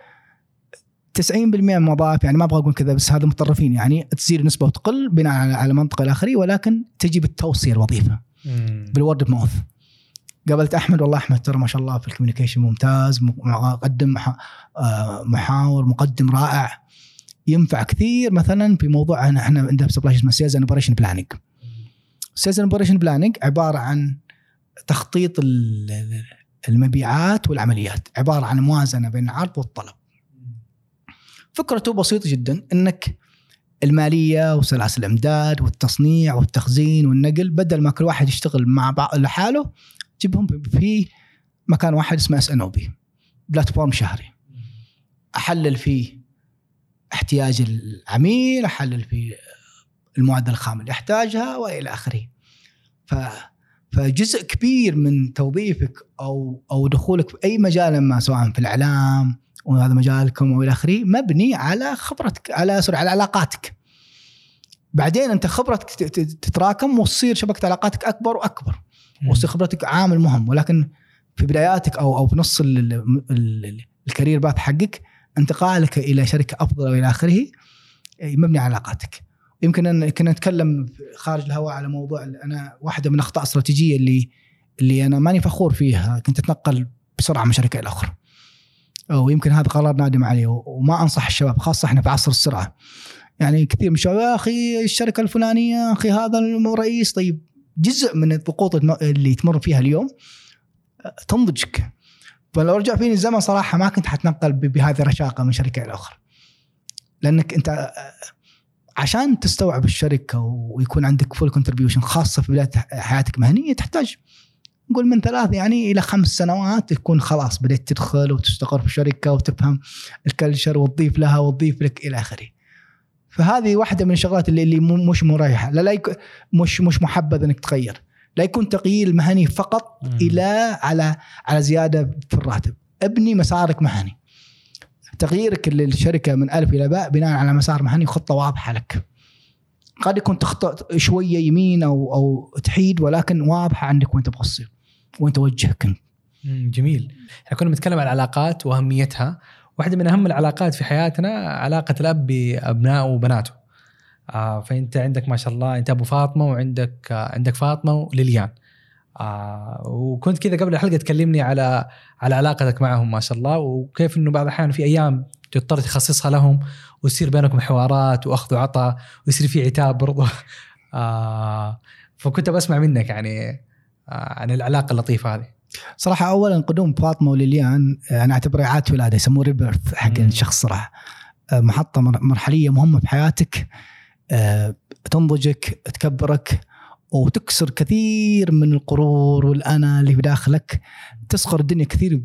90% من الوظائف يعني ما أبغى أقول كذا بس هذا متطرفين يعني تزيد نسبة وتقل بناء على منطقة الاخرين ولكن تجي بالتوصية الوظيفة. بال word of mouth قابلت أحمد والله أحمد ترى ما شاء الله في ال communication ممتاز مقدم آه، محاور مقدم رائع. ينفع كثير مثلا في موضوع إحنا عندنا supply اسمه sales operation planning sales operation planning عبارة عن تخطيط المبيعات والعمليات. عبارة عن موازنة بين العرض والطلب. فكرته بسيطة جدا إنك المالية وسلاسل الإمداد والتصنيع والتخزين والنقل بدل ما كل واحد يشتغل مع بعض لحاله جيبهم في مكان واحد اسمه S and OP platform شهري. أحلل فيه احتياج العميل احلل فيه المواد الخام اللي يحتاجها وإلى آخره. ف فجزء كبير من توظيفك أو أو دخولك في أي مجال ما سواء في الإعلام وهذا مجالكم وإلى آخره مبني على خبرتك على سوري على علاقاتك. بعدين أنت خبرتك تتراكم وتصير شبكة علاقاتك أكبر وأكبر وتصير خبرتك عامل مهم. ولكن في بداياتك أو أو في نص ال- ال- ال- الكارير باث حقك انتقالك إلى شركة أفضل وإلى آخره مبني على علاقاتك. يمكن أن كنا نتكلم خارج الهواء على موضوع أنا واحدة من الاخطاء الاستراتيجيه اللي اللي أنا ماني فخور فيها كنت أتنقل بسرعة من شركة إلى أخرى. ويمكن هذا قرار نادم عليه وما أنصح الشباب خاصة إحنا في عصر السرعة. يعني كثير من الشباب يا أخي الشركة الفلانية أخي هذا الرئيس طيب جزء من الضغوط اللي تمر فيها اليوم تنضجك. فلو رجع فيني الزمن صراحة ما كنت حتنقل بهذه الرشاقة من شركة إلى أخرى. لأنك أنت عشان تستوعب الشركة ويكون عندك full contribution خاصة في بداية حياتك المهنيه تحتاج نقول من ثلاث يعني إلى خمس سنوات تكون خلاص بديت تدخل وتستقر في الشركة وتفهم ال culture وتضيف لها وتضيف لك إلى آخره. فهذه واحدة من الشغلات اللي, اللي مش مريحة لا, لا. مش مش محبذ إنك تغير. لا يكون تغيير مهني فقط مم. إلى على على زيادة في الراتب. ابني مسارك مهني. تغييرك للشركة من ألف إلى باء بناء على مسار مهني وخطة واضحة لك. قد يكون تخطئ شوية يمين أو أو تحيد ولكن واضحة عندك وين تبغى تصير. وين توجهك أنت. جميل إحنا كنا بنتكلم عن العلاقات وأهميتها واحدة من أهم العلاقات في حياتنا علاقة الأب بأبنائه وبناته آه فأنت عندك ما شاء الله أنت أبو فاطمة وعندك آه عندك فاطمة وليليان. آه وكنت كذا قبل الحلقة تكلمني على على علاقتك معهم ما شاء الله وكيف إنه بعض الأحيان في أيام تضطر تخصصها لهم ويصير بينكم حوارات وأخذ وعطاء ويصير في عتاب برضه آه فكنت بسمع منك يعني آه عن العلاقة اللطيفة هذه. صراحة اولا قدوم فاطمة وليليان آه، أنا اعتبره اعاده ولادة يسموه ريبيرث حق. الشخص صراحة. آه، محطة مر- مرحلية مهمة في حياتك تنضجك تكبرك وتكسر كثير من القرور والأنا اللي في داخلك. تصغر الدنيا كثير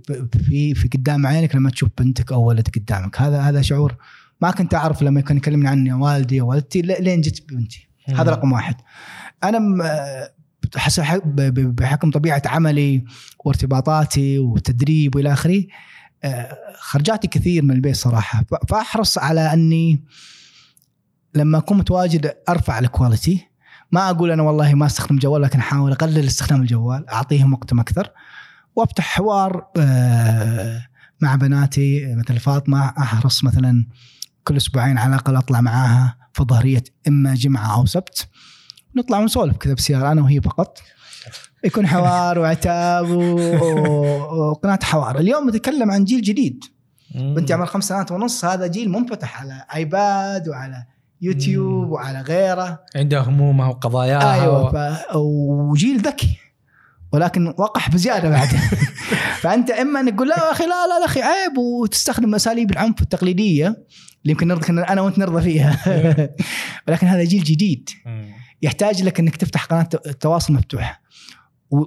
في في قدام عينك لما تشوف بنتك أو ولدك قدامك. هذا هذا شعور ما كنت أعرف لما كان يكلمني عني والدي ووالدتي ل- لين جت بنتي. هذا رقم واحد. أنا آه، بحكم طبيعة عملي وارتباطاتي وتدريب وإلى آخره آه، خرجاتي كثير من البيت صراحة. فأحرص على أني لما أكون متواجد أرفع الكواليتي ما أقول أنا والله ما أستخدم جوال لكن أحاول أقلل استخدام الجوال أعطيهم وقتهم أكثر. وأفتح حوار آه، مع بناتي مثل فاطمة أحرص مثلا كل أسبوعين على الأقل أطلع معاها في ظهرية إما جمعة أو سبت. نطلع ونسولف كذا بسيارة أنا وهي فقط. يكون حوار وعتاب وقناة حوار. اليوم نتكلم عن جيل جديد. بنتي عمر خمس سنوات ونص هذا جيل منفتح على ايباد وعلى يوتيوب مم. وعلى غيره. عنده همومها وقضاياها أيوه و... ف... وجيل ذكي ولكن وقح بزيادة بعد. فأنت إما إنك تقول لا أخي لا لا يا أخي عيب وتستخدم أساليب العنف التقليدية اللي يمكن نربى أنا وأنت نربى فيها. ولكن هذا جيل جديد. يحتاج لك إنك تفتح قناة التواصل مفتوحة.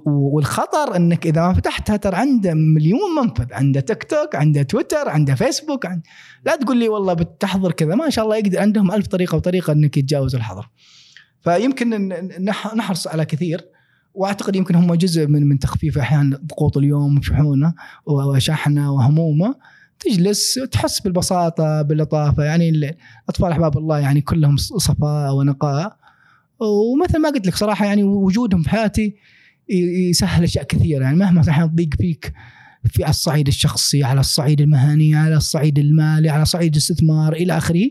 والخطر إنك إذا ما فتحتها ترى عنده مليون منفذ. عنده تيك توك عنده تويتر عنده فيسبوك عند... لا تقول لي والله بتحضر كذا. ما شاء الله يقدر عندهم ألف طريقة وطريقة إنك يتجاوز الحظر. فيمكن نحرص على كثير. وأعتقد يمكن هم جزء من من تخفيف أحيانا ضغوط اليوم وشحونة وشحنة وهمومة. تجلس تحس بالبساطة باللطافة. يعني الاطفال أحباب الله يعني كلهم صفاء ونقاء. ومثل ما قلت لك صراحة يعني وجودهم في حياتي يسهل أشياء كثيرة. يعني مهما أحيانا تضيق فيك في الصعيد الشخصي على الصعيد المهني على الصعيد المالي على صعيد الاستثمار إلى آخره.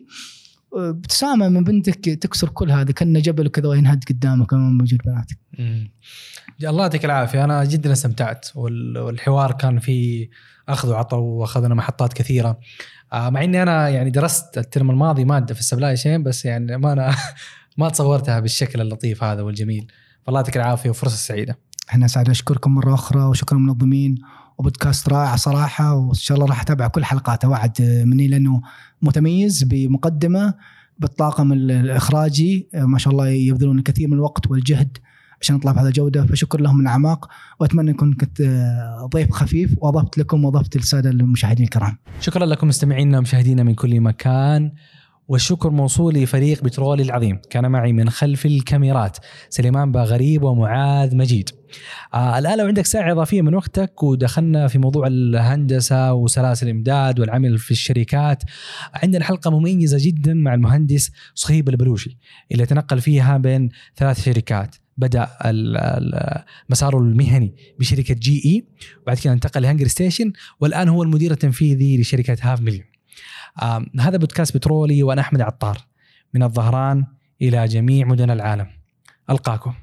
ابتسامه من بنتك تكسر كل هذا كانه جبل كذا وينهد قدامك امام وجود بناتك. الله يعطيك العافية. أنا جدا استمتعت وال- والحوار كان فيه أخذ وعطاء وأخذنا محطات كثيرة. آه، مع إني أنا يعني درست الترم الماضي مادة في ال supply chain بس يعني ما أنا ما تصورتها بالشكل اللطيف هذا والجميل. فالله يعطيك العافية وفرصة سعيدة. إحنا سعد اشكركم مرة أخرى وشكرا المنظمين وبودكاست رائع صراحة وإن شاء الله راح أتابع كل حلقاته وعد مني لأنه متميز بمقدمة بالطاقم ال- الإخراجي. ما شاء الله يبذلون الكثير من الوقت والجهد عشان نطلع بهذا الجودة فشكر لهم من الأعماق. وأتمنى أكون كنت آه، ضيف خفيف وأضفت لكم وأضفت للسادة المشاهدين الكرام. شكرا لكم مستمعينا ومشاهدينا من كل مكان. والشكر موصول لفريق بترولي العظيم. كان معي من خلف الكاميرات سليمان باغريب ومعاذ مجيد. آه الآن لو عندك ساعة إضافية من وقتك ودخلنا في موضوع الهندسة وسلاسل الإمداد والعمل في الشركات. عندنا حلقة مميزة جدا مع المهندس صهيب البلوشي اللي تنقل فيها بين ثلاث شركات. بدأ مساره المهني بشركة جي إي وبعد كده انتقل لهنجر ستيشن والآن هو المدير التنفيذي لشركة هاف مليون هذا بودكاست بترولي وأنا أحمد عطار. من الظهران إلى جميع مدن العالم. ألقاكم.